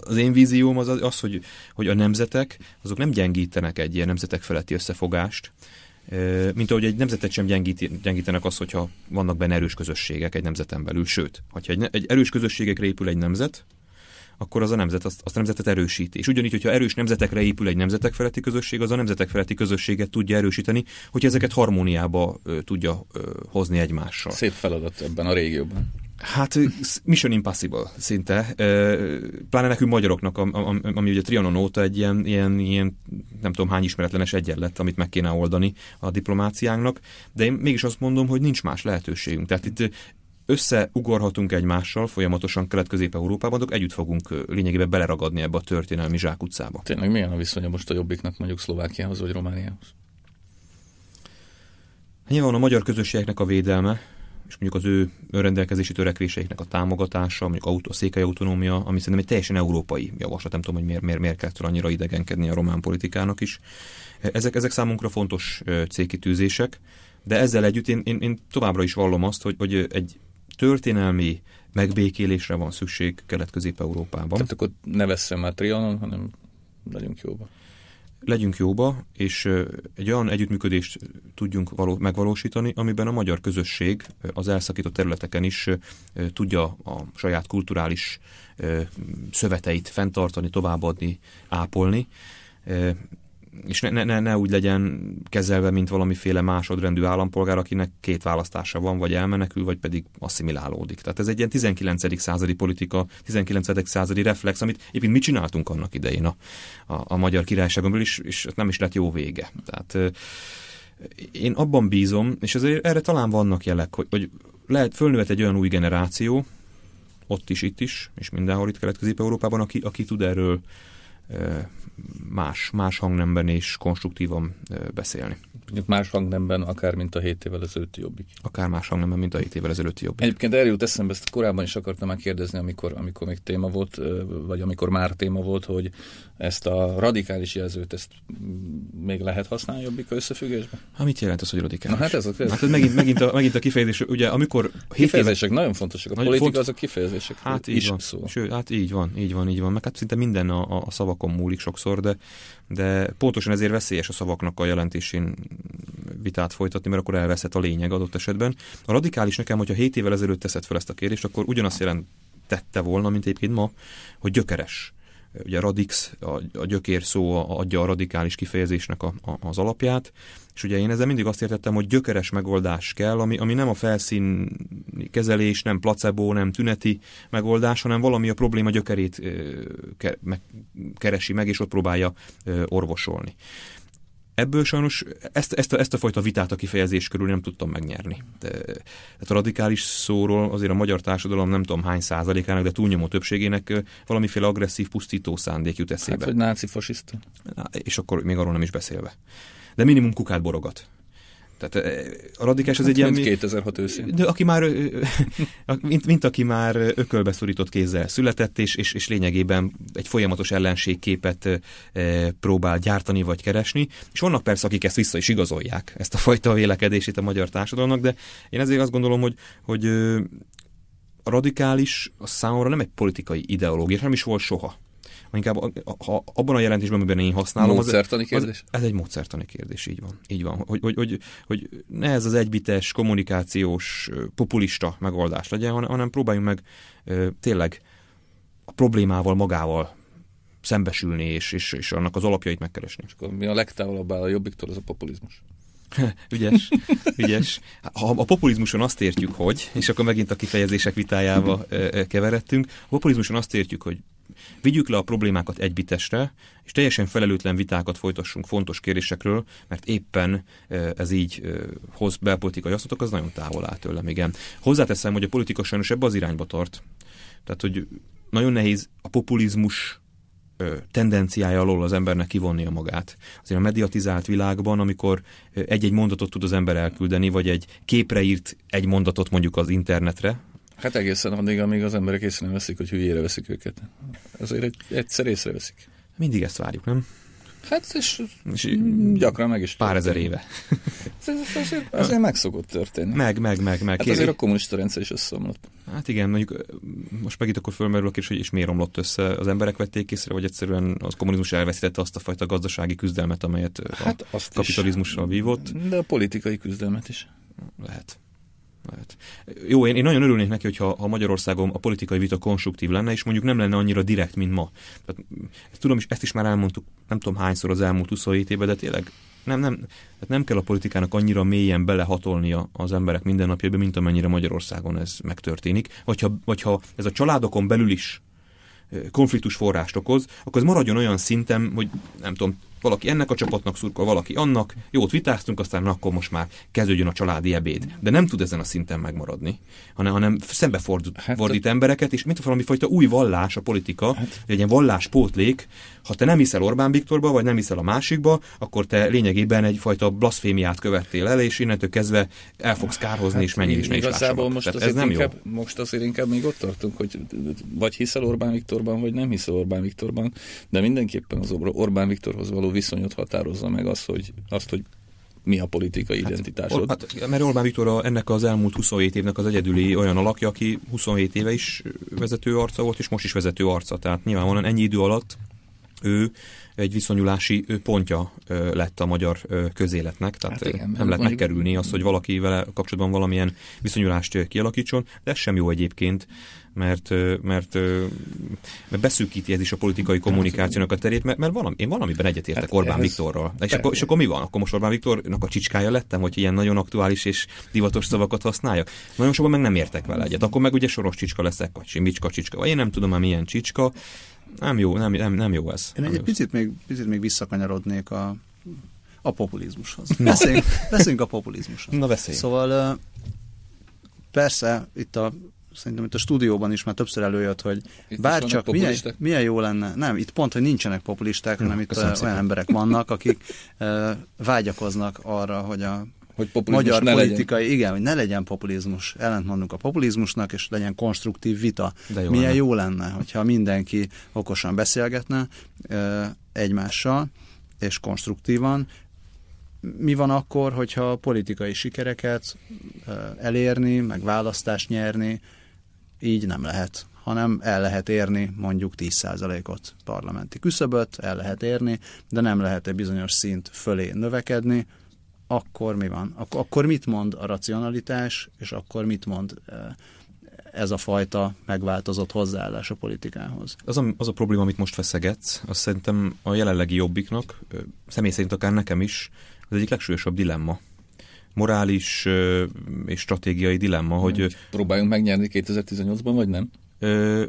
az én vízióm az, az hogy, hogy a nemzetek azok nem gyengítenek egy ilyen nemzetek feletti összefogást, mint ahogy egy nemzetet sem gyengítenek az, hogyha vannak benne erős közösségek egy nemzeten belül. Sőt, hogyha egy, egy erős közösségekre épül egy nemzet, akkor az a nemzet azt, azt a nemzetet erősíti. És ugyanígy, hogyha erős nemzetekre épül egy nemzetek feletti közösség, az a nemzetek feletti közösséget tudja erősíteni, hogy ezeket harmóniába ö, tudja ö, hozni egymással. Szép feladat ebben a régióban. Hát Mission Impossible szinte, pláne nekünk magyaroknak, ami ugye Trianon óta egy ilyen, ilyen, ilyen nem tudom hány ismeretlenes egyenlet, amit meg kéne oldani a diplomáciánknak, de én mégis azt mondom, hogy nincs más lehetőségünk. Tehát itt összeugorhatunk egymással folyamatosan Kelet-Közép-Európában, de együtt fogunk lényegében beleragadni ebbe a történelmi zsákutcába. Tényleg milyen a viszonya most a Jobbiknak mondjuk Szlovákiához vagy Romániához? Nyilván a magyar közösségeknek a védelme, és mondjuk az ő önrendelkezési törekvéseiknek a támogatása, mondjuk autó, székely autonómia, ami szerintem egy teljesen európai javaslat, nem tudom, hogy miért, miért, miért kell annyira idegenkedni a román politikának is. Ezek, ezek számunkra fontos célkitűzések, de ezzel együtt én, én, én továbbra is vallom azt, hogy, hogy egy történelmi megbékélésre van szükség Kelet-Közép-Európában. Tehát akkor ne veszem már Trianon, hanem legyünk jóba legyünk jóba, és egy olyan együttműködést tudjunk való, megvalósítani, amiben a magyar közösség az elszakított területeken is tudja a saját kulturális szöveteit fenntartani, továbbadni, ápolni és ne, ne, ne úgy legyen kezelve, mint valamiféle másodrendű állampolgár, akinek két választása van, vagy elmenekül, vagy pedig asszimilálódik. Tehát ez egy ilyen 19. századi politika, 19. századi reflex, amit éppen mi csináltunk annak idején a, a, a magyar királyságon is, és nem is lett jó vége. Tehát én abban bízom, és azért erre talán vannak jelek, hogy, hogy lehet, fölnőhet egy olyan új generáció, ott is, itt is, és mindenhol itt Kelet-Közép-Európában, aki, aki tud erről más, más hangnemben és konstruktívan beszélni. Más hangnemben, akár mint a 7 évvel ezelőtti jobbik. Akár más hangnemben, mint a 7 évvel ezelőtti jobbik. Egyébként erről jut eszembe, ezt korábban is akartam már kérdezni, amikor, amikor még téma volt, vagy amikor már téma volt, hogy ezt a radikális jelzőt, ezt még lehet használni jobbik összefüggésben? Hát mit jelent az, hogy radikális? Na, hát ez a hát ez megint, megint, a, megint a kifejezés, ugye amikor... Kifejezések nagyon fontosak, a politika font... azok kifejezések hát így van. szó. Sőt, hát így van, így van, így van, meg hát szinte minden a, a szavakon múlik sokszor, de, de pontosan ezért veszélyes a szavaknak a jelentésén vitát folytatni, mert akkor elveszett a lényeg adott esetben. A radikális nekem, hogyha 7 évvel ezelőtt teszed fel ezt a kérdést, akkor ugyanazt jelentette volna, mint egyébként ma, hogy gyökeres ugye radix, a, a gyökér szó adja a radikális kifejezésnek a, a, az alapját, és ugye én ezzel mindig azt értettem, hogy gyökeres megoldás kell, ami, ami nem a felszín kezelés, nem placebo, nem tüneti megoldás, hanem valami a probléma gyökerét ke, meg, keresi meg, és ott próbálja orvosolni ebből sajnos ezt, ezt, a, ezt a fajta vitát a kifejezés körül nem tudtam megnyerni. De, tehát a radikális szóról azért a magyar társadalom nem tudom hány százalékának, de túlnyomó többségének valamiféle agresszív, pusztító szándék jut eszébe. Hát, hogy náci fasiszta. És akkor még arról nem is beszélve. De minimum kukát borogat. Tehát eh, a radikális az hát, egy ilyen... 2006 őszén. De aki már, mint, mint aki már ökölbe szorított kézzel született, és, és, és lényegében egy folyamatos ellenségképet e, próbál gyártani vagy keresni, és vannak persze, akik ezt vissza is igazolják, ezt a fajta vélekedését a magyar társadalomnak, de én ezért azt gondolom, hogy, hogy a radikális a számomra nem egy politikai ideológia, nem is volt soha inkább ha abban a jelentésben, amiben én használom. Módszertani az, kérdés? Az, ez egy módszertani kérdés, így van. Így van. Hogy, hogy, hogy, hogy ne ez az egybites, kommunikációs, populista megoldás legyen, hanem, hanem próbáljunk meg tényleg a problémával magával szembesülni, és, és, és annak az alapjait megkeresni. És akkor mi a legtávolabb áll a jobbiktól, az a populizmus. ügyes, ügyes. Ha a populizmuson azt értjük, hogy, és akkor megint a kifejezések vitájába keveredtünk, a populizmuson azt értjük, hogy Vigyük le a problémákat egybitesre, és teljesen felelőtlen vitákat folytassunk fontos kérdésekről, mert éppen ez így hoz belpolitikai asztatok, az nagyon távol áll tőlem, igen. Hozzáteszem, hogy a politika sajnos ebbe az irányba tart. Tehát, hogy nagyon nehéz a populizmus tendenciája alól az embernek kivonnia magát. Azért a mediatizált világban, amikor egy-egy mondatot tud az ember elküldeni, vagy egy képre írt egy mondatot mondjuk az internetre, Hát egészen addig, amíg az emberek észre nem veszik, hogy hülyére veszik őket. Azért egy, egyszer észreveszik. Mindig ezt várjuk, nem? Hát, és, és gyakran meg is Pár ezer éve. Ez azért, azért meg szokott történni. Meg, meg, meg. meg. Hát azért a kommunista rendszer is összeomlott. Hát igen, mondjuk most megint akkor fölmerül a kérdés, hogy és miért romlott össze. Az emberek vették észre, vagy egyszerűen az kommunizmus elveszítette azt a fajta gazdasági küzdelmet, amelyet hát a kapitalizmussal vívott. De a politikai küzdelmet is. Lehet. Lehet. Jó, én, én nagyon örülnék neki, hogyha ha Magyarországon a politikai vita konstruktív lenne, és mondjuk nem lenne annyira direkt, mint ma. Tehát, ezt tudom, és ezt is már elmondtuk, nem tudom hányszor az elmúlt 27 évben, de tényleg nem, nem, tehát nem kell a politikának annyira mélyen belehatolnia az emberek mindennapjában, mint amennyire Magyarországon ez megtörténik. Vagy ha, vagy ha ez a családokon belül is konfliktus forrást okoz, akkor ez maradjon olyan szinten, hogy nem tudom, valaki ennek a csapatnak szurkol, valaki annak, jót vitáztunk, aztán na, akkor most már kezdődjön a családi ebéd. De nem tud ezen a szinten megmaradni, hanem, hanem szembe fordít, hát, fordít embereket, és mint valami fajta új vallás a politika, hát, egy ilyen valláspótlék, ha te nem hiszel Orbán Viktorba, vagy nem hiszel a másikba, akkor te lényegében egyfajta blaszfémiát követtél el, és innentől kezdve el fogsz kárhozni, hát, és mennyi is ne is Igazából most ez nem inkább, jó. most azért inkább még ott tartunk, hogy vagy hiszel Orbán Viktorban, vagy nem hiszel Orbán Viktorban, de mindenképpen az Orbán Viktorhoz való viszonyot határozza meg az, hogy, azt, hogy mi a politikai hát, identitásod. Hát, mert Orbán Viktor ennek az elmúlt 27 évnek az egyedüli olyan alakja, aki 27 éve is vezető arca volt, és most is vezető arca. Tehát nyilvánvalóan ennyi idő alatt ő egy viszonyulási pontja lett a magyar közéletnek, tehát hát igen, nem lehet megkerülni azt, hogy valaki vele kapcsolatban valamilyen viszonyulást kialakítson, de ez sem jó egyébként, mert, mert, mert beszűkíti ez is a politikai kommunikációnak a terét, mert, mert valami, én valamiben egyetértek hát Orbán Viktorral. És akkor, és akkor mi van? Akkor most Orbán Viktornak a csicskája lettem, hogy ilyen nagyon aktuális és divatos szavakat használjak? Nagyon sokan meg nem értek vele egyet. Akkor meg ugye soros csicska leszek, vagy simicska csicska, vagy én nem tudom már milyen csicska. Nem jó, nem, nem, nem jó ez. Én egy jó. picit még, picit még visszakanyarodnék a, a populizmushoz. Beszéljünk, beszéljünk a populizmushoz. Na beszéljünk. Szóval persze itt a szerintem itt a stúdióban is már többször előjött, hogy itt bárcsak milyen, milyen jó lenne, nem, itt pont, hogy nincsenek populisták, hanem itt olyan szépen. emberek vannak, akik uh, vágyakoznak arra, hogy a hogy magyar ne politikai, legyen. igen, hogy ne legyen populizmus, ellentmondunk a populizmusnak, és legyen konstruktív vita. De jó Milyen lenne. jó lenne, hogyha mindenki okosan beszélgetne uh, egymással, és konstruktívan, mi van akkor, hogyha politikai sikereket elérni, meg választást nyerni, így nem lehet, hanem el lehet érni mondjuk 10%-ot parlamenti küszöböt, el lehet érni, de nem lehet egy bizonyos szint fölé növekedni, akkor mi van? Ak- akkor mit mond a racionalitás, és akkor mit mond ez a fajta megváltozott hozzáállás a politikához? Az a, az a probléma, amit most feszegetsz, azt szerintem a jelenlegi jobbiknak, személy szerint akár nekem is, az egyik legsúlyosabb dilemma morális és stratégiai dilemma, hogy... Próbáljunk megnyerni 2018-ban, vagy nem? Ö,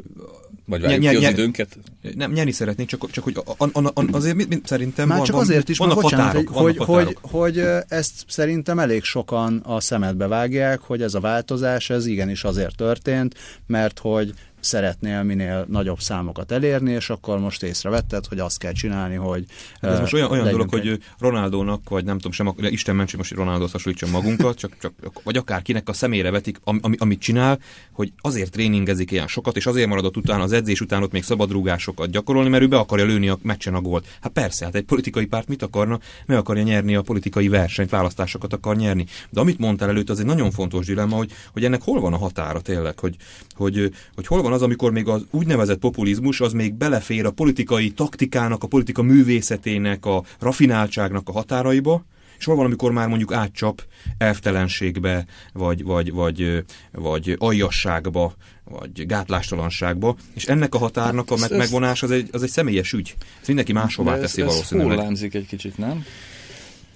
vagy várjuk nyer, ki az nyer, időnket? Nem, nyerni szeretnék, csak, csak hogy a, a, a, azért mit, mit, szerintem Már van, csak azért is, vannak bocsánat, határok, hogy, vannak hogy, hogy, hogy ezt szerintem elég sokan a szemedbe vágják, hogy ez a változás, ez igenis azért történt, mert hogy szeretnél minél nagyobb számokat elérni, és akkor most észrevetted, hogy azt kell csinálni, hogy hát Ez most olyan, olyan dolog, egy... hogy Ronaldónak, vagy nem tudom, sem, Isten ments, hogy most Ronaldót hasonlítson magunkat, csak, csak, vagy akár kinek a személyre vetik, am, amit csinál, hogy azért tréningezik ilyen sokat, és azért maradott utána az edzés után ott még szabadrúgásokat gyakorolni, mert ő be akarja lőni a meccsen a gólt. Hát persze, hát egy politikai párt mit akarna? Meg akarja nyerni a politikai versenyt, választásokat akar nyerni. De amit mondtál előtt, az egy nagyon fontos dilemma, hogy, hogy ennek hol van a határa tényleg, hogy, hogy, hogy hol van van az, amikor még az úgynevezett populizmus az még belefér a politikai taktikának, a politika művészetének, a rafináltságnak a határaiba, és hol van, amikor már mondjuk átcsap elvtelenségbe, vagy, vagy, vagy, vagy aljasságba, vagy gátlástalanságba, és ennek a határnak a meg, megvonás az egy, az egy személyes ügy. Ez mindenki máshová teszi ez valószínűleg. Ez egy kicsit, nem?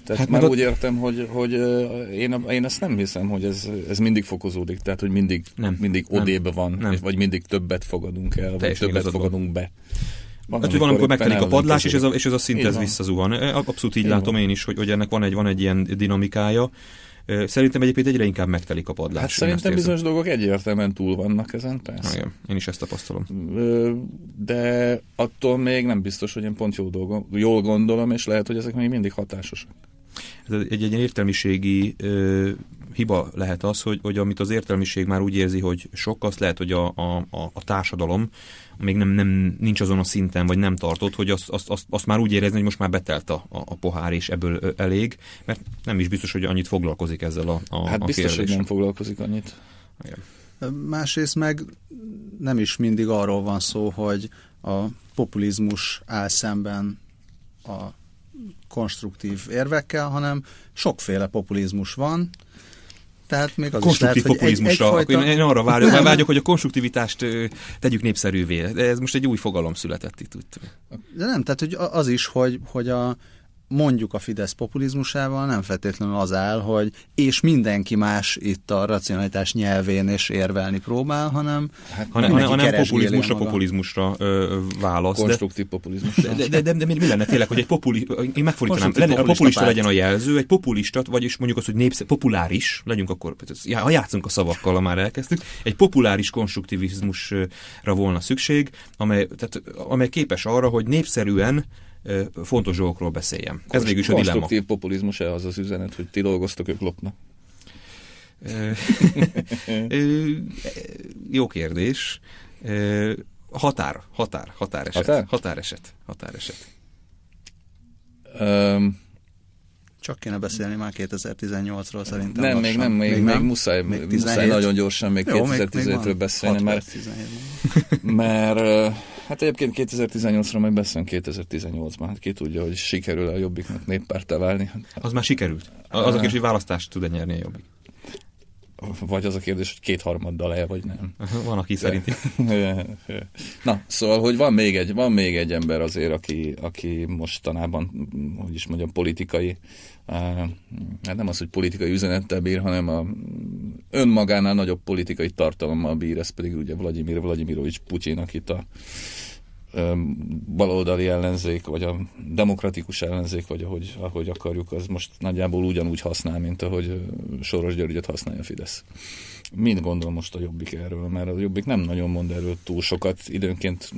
Tehát hát már úgy értem, hogy, hogy én, én ezt nem hiszem, hogy ez, ez mindig fokozódik, tehát hogy mindig, nem, mindig odébb van, nem. vagy mindig többet fogadunk el, vagy többet fogadunk be. Van, hát, hogy valamikor megtelik a padlás, és ez a, és ez a szint ez visszazuhan. Abszolút így, így látom van. én is, hogy, hogy ennek van egy, van egy ilyen dinamikája. Szerintem egyébként egyre inkább megtelik a padlás. Hát szerintem bizonyos dolgok egyértelműen túl vannak ezen, persze. Igen, én is ezt tapasztalom. De attól még nem biztos, hogy én pont jó dolgom, jól gondolom, és lehet, hogy ezek még mindig hatásosak. Ez egy, egy értelmiségi ö, hiba lehet az, hogy, hogy amit az értelmiség már úgy érzi, hogy sok, azt lehet, hogy a, a, a, a társadalom még nem, nem nincs azon a szinten, vagy nem tartott, hogy azt, azt, azt, azt már úgy érezni, hogy most már betelt a, a, a pohár, és ebből elég, mert nem is biztos, hogy annyit foglalkozik ezzel a, a Hát a biztos, hogy kérdéssel. nem foglalkozik annyit. Igen. Másrészt meg nem is mindig arról van szó, hogy a populizmus áll szemben a konstruktív érvekkel, hanem sokféle populizmus van. Tehát még az is lehet, konstruktív hogy egy, populizmusra. egyfajta... Én arra vágyok, Nem. vágyok, hogy a konstruktivitást tegyük népszerűvé. De ez most egy új fogalom született itt. Úgy. De nem, tehát hogy az is, hogy, hogy a, mondjuk a Fidesz populizmusával nem feltétlenül az áll, hogy és mindenki más itt a racionalitás nyelvén és érvelni próbál, hanem Hát, Hanem, hanem populizmusra, maga. populizmusra ö, válasz. De, konstruktív populizmus. de, de, de, de, mi mi lenne tényleg, hogy egy populi, én megfordítanám, lenne, a populista populista párt. legyen a jelző, egy populista, vagyis mondjuk az, hogy népsz, populáris, legyünk akkor, ha játszunk a szavakkal, ha már elkezdtük, egy populáris konstruktivizmusra volna szükség, amely, tehát, amely képes arra, hogy népszerűen fontos dolgokról beszéljem. Ez végül is a dilemma. Konstruktív populizmus -e az az üzenet, hogy ti dolgoztok, ők lopnak. Jó kérdés. Határ, határ, határeset. Határ? Határeset. Határeset. Um, csak kéne beszélni már 2018-ról szerintem. nem, még nem, még, még, még muszáj, Még még 17. muszáj nagyon gyorsan még Jó, még- még 2017-ről van beszélni, mert, perc, 17 mert hát egyébként 2018-ról meg beszélünk 2018-ban, hát ki tudja, hogy sikerül a Jobbiknak néppártá válni. Az már sikerült. Az a kérdés, hogy választást tud-e nyerni a jobbik. Vagy az a kérdés, hogy kétharmaddal el, vagy nem. Van, aki szerinti. Na, szóval, hogy van még egy, van még egy ember azért, aki, aki mostanában, hogy is mondjam, politikai, uh, hát nem az, hogy politikai üzenettel bír, hanem a önmagánál nagyobb politikai tartalommal bír, ez pedig ugye Vladimir Vladimirovics Putyin, akit a baloldali ellenzék, vagy a demokratikus ellenzék, vagy ahogy, ahogy akarjuk, az most nagyjából ugyanúgy használ, mint ahogy Soros Györgyöt használja a Fidesz. Mind gondol most a Jobbik erről, mert a Jobbik nem nagyon mond erről túl sokat. Időnként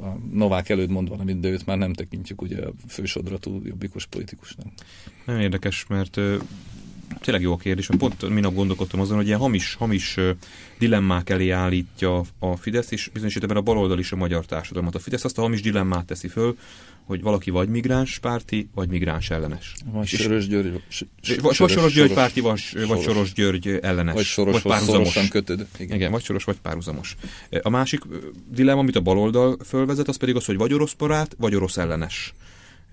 a Novák előtt mond valamit, de őt már nem tekintjük ugye a fősodratú jobbikos politikusnak. Nagyon érdekes, mert tényleg jó a kérdés, mert pont minap gondolkodtam azon, hogy ilyen hamis, hamis dilemmák elé állítja a Fidesz, és bizonyos a baloldal is a magyar társadalmat. A Fidesz azt a hamis dilemmát teszi föl, hogy valaki vagy migráns párti, vagy migráns ellenes. Vagy És- Soros György, Vagy, vagy Soros György párti, vagy, vagy Soros. Soros György ellenes. vagy Soroshoz vagy párhuzamos. kötöd. Igen. Igen, vagy soros, vagy párhuzamos. A másik dilemma, amit a baloldal fölvezet, az pedig az, hogy vagy orosz barát, vagy orosz ellenes.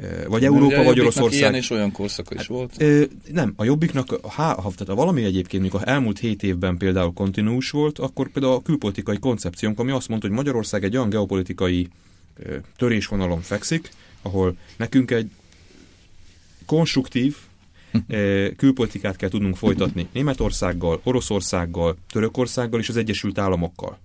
Ö, Vagy Ugye a Európa, vagy Oroszország. Ilyen és olyan korszaka is volt. Ö, nem, a Jobbiknak, ha, ha, tehát ha valami egyébként, mikor elmúlt hét évben például kontinuus volt, akkor például a külpolitikai koncepciónk, ami azt mondta, hogy Magyarország egy olyan geopolitikai törésvonalon fekszik, ahol nekünk egy konstruktív ö, külpolitikát kell tudnunk folytatni Németországgal, Oroszországgal, Törökországgal és az Egyesült Államokkal.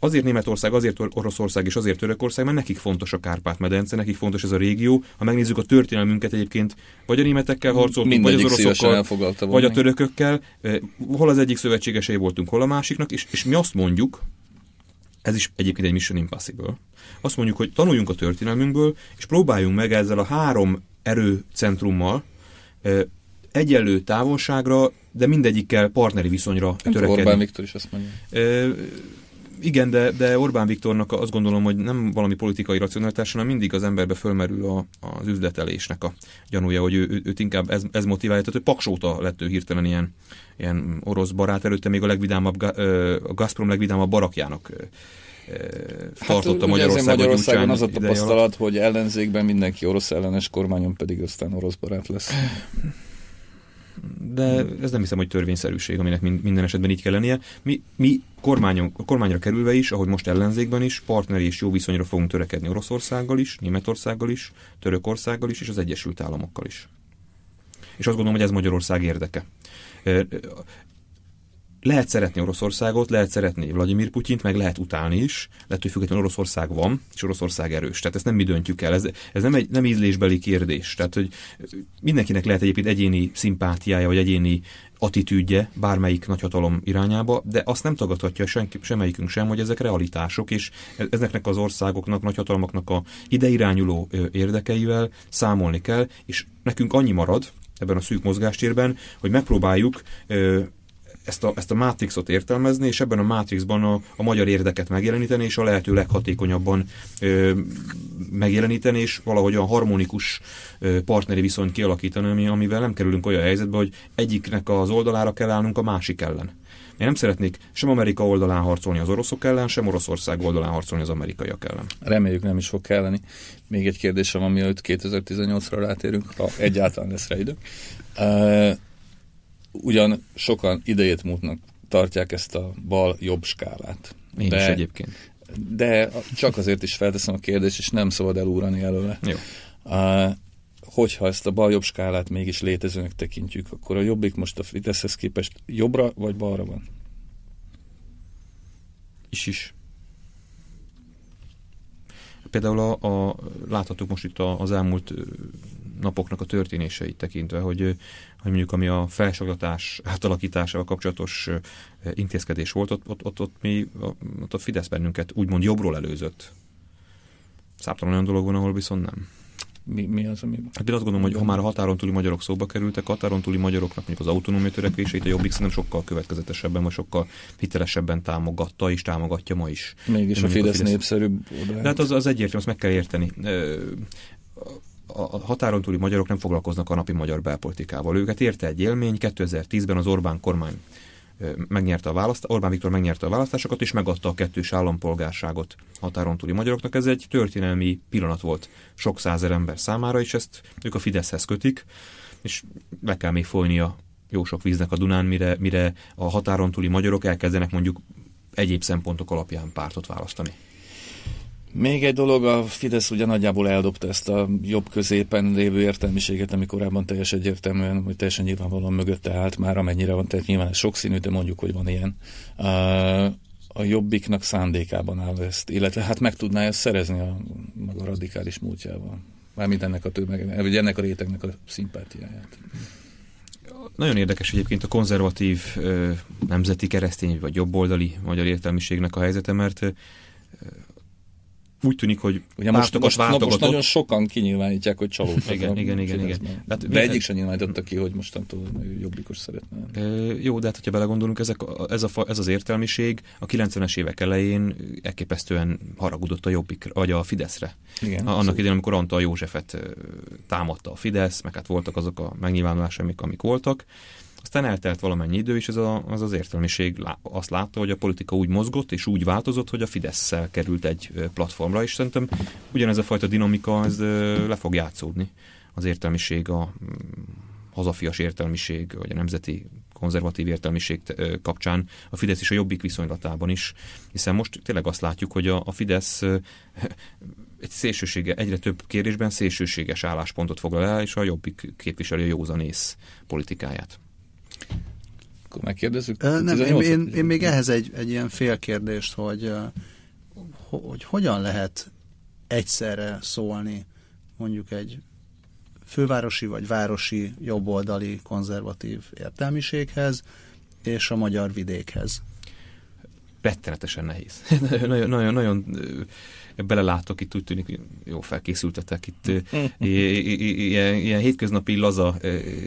Azért Németország, azért Or- Oroszország és azért Törökország, mert nekik fontos a Kárpát-medence, nekik fontos ez a régió. Ha megnézzük a történelmünket egyébként, vagy a németekkel harcoltunk, vagy az oroszokkal, vagy a törökökkel, hol az egyik szövetségesei voltunk, hol a másiknak, és, és mi azt mondjuk, ez is egyébként egy Mission Impossible, azt mondjuk, hogy tanuljunk a történelmünkből, és próbáljunk meg ezzel a három erőcentrummal egyenlő távolságra, de mindegyikkel partneri viszonyra tudom, törekedni. Orbán Viktor is azt mondja. Ö, igen, de, de Orbán Viktornak azt gondolom, hogy nem valami politikai racionalitás, hanem mindig az emberbe fölmerül a, az üzletelésnek a gyanúja, hogy ő, ő, őt inkább ez, ez motiválja. Tehát ő paksóta lett ő hirtelen ilyen, ilyen orosz barát, előtte még a legvidámabb, a Gazprom legvidámabb barakjának ö, tartotta ugye Magyarországon, ezért Magyarországon az a ideje alatt. tapasztalat, hogy ellenzékben mindenki orosz ellenes kormányon pedig aztán orosz barát lesz. de ez nem hiszem, hogy törvényszerűség, aminek min- minden esetben így kell lennie. Mi, mi kormányon, a kormányra kerülve is, ahogy most ellenzékben is, partneri és jó viszonyra fogunk törekedni Oroszországgal is, Németországgal is, Törökországgal is, és az Egyesült Államokkal is. És azt gondolom, hogy ez Magyarország érdeke. Lehet szeretni Oroszországot, lehet szeretni Vladimir Putyint, meg lehet utálni is, lehet, hogy függetlenül Oroszország van, és Oroszország erős. Tehát ezt nem mi döntjük el, ez, ez nem egy nem ízlésbeli kérdés. Tehát, hogy mindenkinek lehet egyébként egyéni szimpátiája, vagy egyéni attitűdje bármelyik nagyhatalom irányába, de azt nem tagadhatja senki, semmelyikünk sem, hogy ezek realitások, és e-, ezeknek az országoknak, nagyhatalmaknak a ideirányuló érdekeivel számolni kell, és nekünk annyi marad ebben a szűk mozgástérben, hogy megpróbáljuk ezt a, ezt a mátrixot értelmezni, és ebben a mátrixban a, a magyar érdeket megjeleníteni, és a lehető leghatékonyabban ö, megjeleníteni, és valahogy a harmonikus ö, partneri viszonyt kialakítani, ami, amivel nem kerülünk olyan helyzetbe, hogy egyiknek az oldalára kell állnunk a másik ellen. Én nem szeretnék sem Amerika oldalán harcolni az oroszok ellen, sem Oroszország oldalán harcolni az amerikaiak ellen. Reméljük nem is fog kelleni. Még egy kérdésem mielőtt 2018-ra rátérünk, ha egyáltalán lesz rá idő. Uh, ugyan sokan idejét múltnak tartják ezt a bal-jobb skálát. Én de, is egyébként. De csak azért is felteszem a kérdést, és nem szabad elúrani előle. Jó. Uh, hogyha ezt a bal-jobb skálát mégis létezőnek tekintjük, akkor a jobbik most a Fideszhez képest jobbra vagy balra van? Is is. Például a, a, láthatjuk most itt az elmúlt napoknak a történéseit tekintve, hogy, hogy mondjuk ami a felsorolatás átalakításával kapcsolatos intézkedés volt, ott, ott, ott, ott, mi, ott a Fidesz bennünket úgymond jobbról előzött. Számtalan olyan dolog van, ahol viszont nem. Mi, mi az, ami... Hát én azt gondolom, hogy ha már a határon túli magyarok szóba kerültek, határon túli magyaroknak mondjuk az autonómia törekvéseit a Jobbik szerintem sokkal következetesebben, vagy sokkal hitelesebben támogatta és támogatja ma is. Mégis a Fidesz, a Fidesz népszerűbb. De hát az, az egyértelmű, azt meg kell érteni a határon túli magyarok nem foglalkoznak a napi magyar belpolitikával. Őket érte egy élmény, 2010-ben az Orbán kormány megnyerte a választ, Orbán Viktor megnyerte a választásokat, és megadta a kettős állampolgárságot határon túli magyaroknak. Ez egy történelmi pillanat volt sok százer ember számára, és ezt ők a Fideszhez kötik, és le kell még folynia jó sok víznek a Dunán, mire, mire a határon túli magyarok elkezdenek mondjuk egyéb szempontok alapján pártot választani. Még egy dolog, a Fidesz ugye nagyjából eldobta ezt a jobb középen lévő értelmiséget, ami korábban teljes egyértelműen, vagy teljesen nyilvánvalóan mögötte állt már, amennyire van, tehát nyilván ez sokszínű, de mondjuk, hogy van ilyen. A jobbiknak szándékában áll ezt, illetve hát meg tudná ezt szerezni a maga radikális múltjával. Mármint ennek a tömeg, vagy ennek a rétegnek a szimpátiáját. Nagyon érdekes egyébként a konzervatív nemzeti keresztény vagy jobboldali magyar értelmiségnek a helyzete, mert úgy tűnik, hogy Ugye most, most, na, most nagyon sokan kinyilvánítják, hogy csalódtak. igen, igen, igen, igen. De, hát, de egyik sem nyilvánította ki, hogy mostantól jobbikos szeretne. E, jó, de hát, hogyha belegondolunk, ezek, ez, a, ez az értelmiség a 90-es évek elején elképesztően haragudott a jobbik, vagy a Fideszre. Igen, a, annak idején, amikor Antal Józsefet támadta a Fidesz, meg hát voltak azok a megnyilvánulások, amik, amik voltak, aztán eltelt valamennyi idő, és ez a, az az értelmiség azt látta, hogy a politika úgy mozgott, és úgy változott, hogy a fidesz került egy platformra, és szerintem ugyanez a fajta dinamika ez le fog játszódni az értelmiség, a mm, hazafias értelmiség, vagy a nemzeti konzervatív értelmiség kapcsán a Fidesz és a Jobbik viszonylatában is, hiszen most tényleg azt látjuk, hogy a, a Fidesz egy szélsősége, egyre több kérdésben szélsőséges álláspontot foglal el, és a Jobbik képviseli a józanész politikáját. Akkor megkérdezzük? nem, én, én, én még ehhez egy, egy ilyen félkérdést, hogy, hogy hogyan lehet egyszerre szólni mondjuk egy fővárosi vagy városi jobboldali konzervatív értelmiséghez és a magyar vidékhez. Rettenetesen nehéz. nagyon, nagyon, nagyon belelátok, itt úgy tűnik, jó felkészültetek, itt ilyen, ilyen hétköznapi laza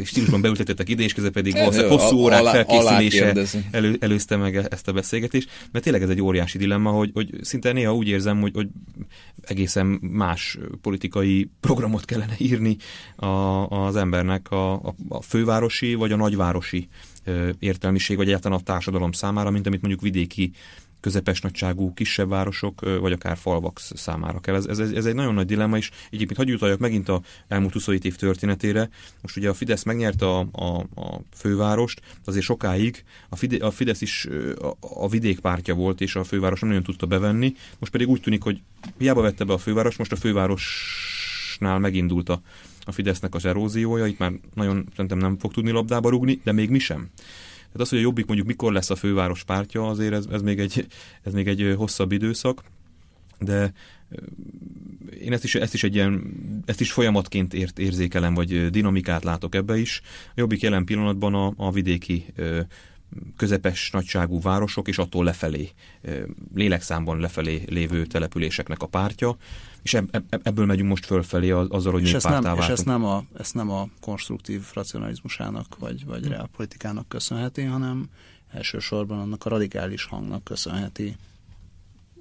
stílusban beültetettek ide, és közben pedig valószínűleg hosszú órák felkészülése elő, előzte meg ezt a beszélgetést, mert tényleg ez egy óriási dilemma, hogy, hogy szinte néha úgy érzem, hogy, hogy egészen más politikai programot kellene írni a, az embernek a, a, a fővárosi vagy a nagyvárosi értelmiség, vagy egyáltalán a társadalom számára, mint amit mondjuk vidéki közepes nagyságú kisebb városok, vagy akár falvak számára kell. Ez, ez, ez egy nagyon nagy dilemma, és egyébként hagyj utaljak megint a elmúlt 27 év történetére. Most ugye a Fidesz megnyerte a, a, a fővárost, azért sokáig a, Fide, a Fidesz is a, a vidékpártja volt, és a főváros nem nagyon tudta bevenni. Most pedig úgy tűnik, hogy hiába vette be a főváros, most a fővárosnál megindult a, Fidesznek az eróziója, itt már nagyon szerintem nem fog tudni labdába rúgni, de még mi sem. Tehát az, hogy a Jobbik mondjuk mikor lesz a főváros pártja, azért ez, ez, még, egy, ez még egy hosszabb időszak, de én ezt is, ezt is egy ilyen, ezt is folyamatként ért, érzékelem, vagy dinamikát látok ebbe is. A Jobbik jelen pillanatban a, a vidéki közepes nagyságú városok, és attól lefelé, lélekszámban lefelé lévő településeknek a pártja, és ebből megyünk most fölfelé azzal, hogy és ezt nem, És ezt nem, a, ezt nem a konstruktív racionalizmusának, vagy, vagy reálpolitikának köszönheti, hanem elsősorban annak a radikális hangnak köszönheti.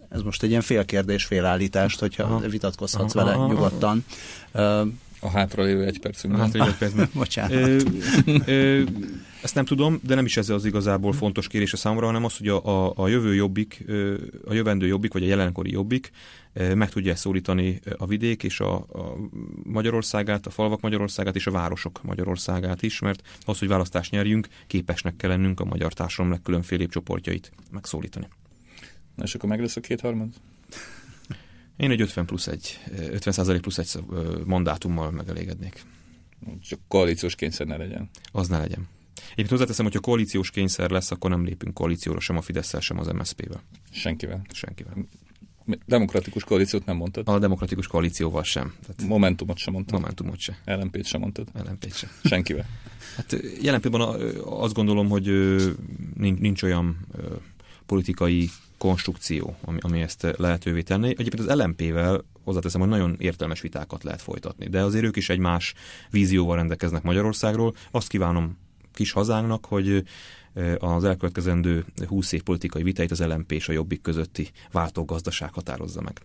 Ez most egy ilyen félkérdés, félállítást, hogyha aha, vitatkozhatsz aha, vele aha, nyugodtan. A hátralévő egy percünkben. A hátralévő egy percben. Bocsánat. Ö, ö, ezt nem tudom, de nem is ez az igazából fontos kérés a számomra, hanem az, hogy a, a, a jövő jobbik, a jövendő jobbik, vagy a jelenkori jobbik meg tudja szólítani a vidék és a, a Magyarországát, a falvak Magyarországát és a városok Magyarországát is, mert az, hogy választást nyerjünk, képesnek kell lennünk a magyar társadalom legkülönfélébb csoportjait megszólítani. Na és akkor meg lesz a kétharmad? Én egy 50 plusz egy, 50 plusz egy mandátummal megelégednék. Csak koalíciós kényszer ne legyen. Az ne legyen. Én hozzáteszem, hogy ha koalíciós kényszer lesz, akkor nem lépünk koalícióra sem a fidesz sem az MSZP-vel. Senkivel. Senkivel. Demokratikus koalíciót nem mondtad? A demokratikus koalícióval sem. Tehát Momentumot sem mondtad? Momentumot sem. LMP-t sem mondtad? LMP-t sem. Senkivel? Hát jelen pillanatban azt gondolom, hogy nincs, nincs olyan politikai konstrukció, ami, ami ezt lehetővé tenné. Egyébként az LMP-vel hozzáteszem, hogy nagyon értelmes vitákat lehet folytatni, de azért ők is egy más vízióval rendelkeznek Magyarországról. Azt kívánom kis hazánknak, hogy az elkövetkezendő 20 év politikai vitáit az LMP és a Jobbik közötti váltógazdaság határozza meg.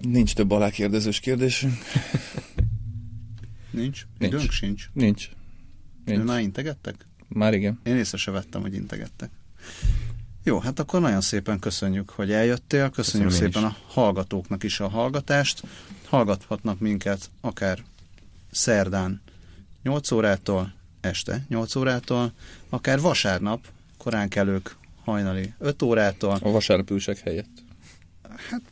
Nincs több alákérdezős kérdésünk. Nincs? Nincs. Időnk sincs? Nincs. Nincs. Már integettek? Már igen. Én észre se vettem, hogy integettek. Jó, hát akkor nagyon szépen köszönjük, hogy eljöttél, köszönjük Köszönöm szépen a hallgatóknak is a hallgatást. Hallgathatnak minket akár szerdán 8 órától, este 8 órától, akár vasárnap, korán kelők hajnali 5 órától. A vasárnap ülsek helyett. Hát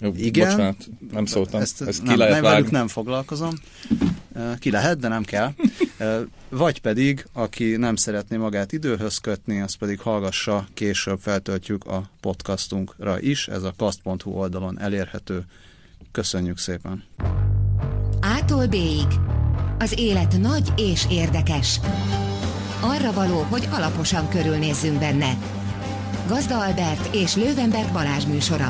jó, igen. Bocsánat, nem szóltam. Ezt, ezt ki nem, lehet nem, velük nem foglalkozom. Ki lehet, de nem kell. Vagy pedig, aki nem szeretné magát időhöz kötni, az pedig hallgassa, később feltöltjük a podcastunkra is. Ez a kast.hu oldalon elérhető. Köszönjük szépen! Ától b Az élet nagy és érdekes. Arra való, hogy alaposan körülnézzünk benne. Gazda Albert és Lővenberg Balázs műsora.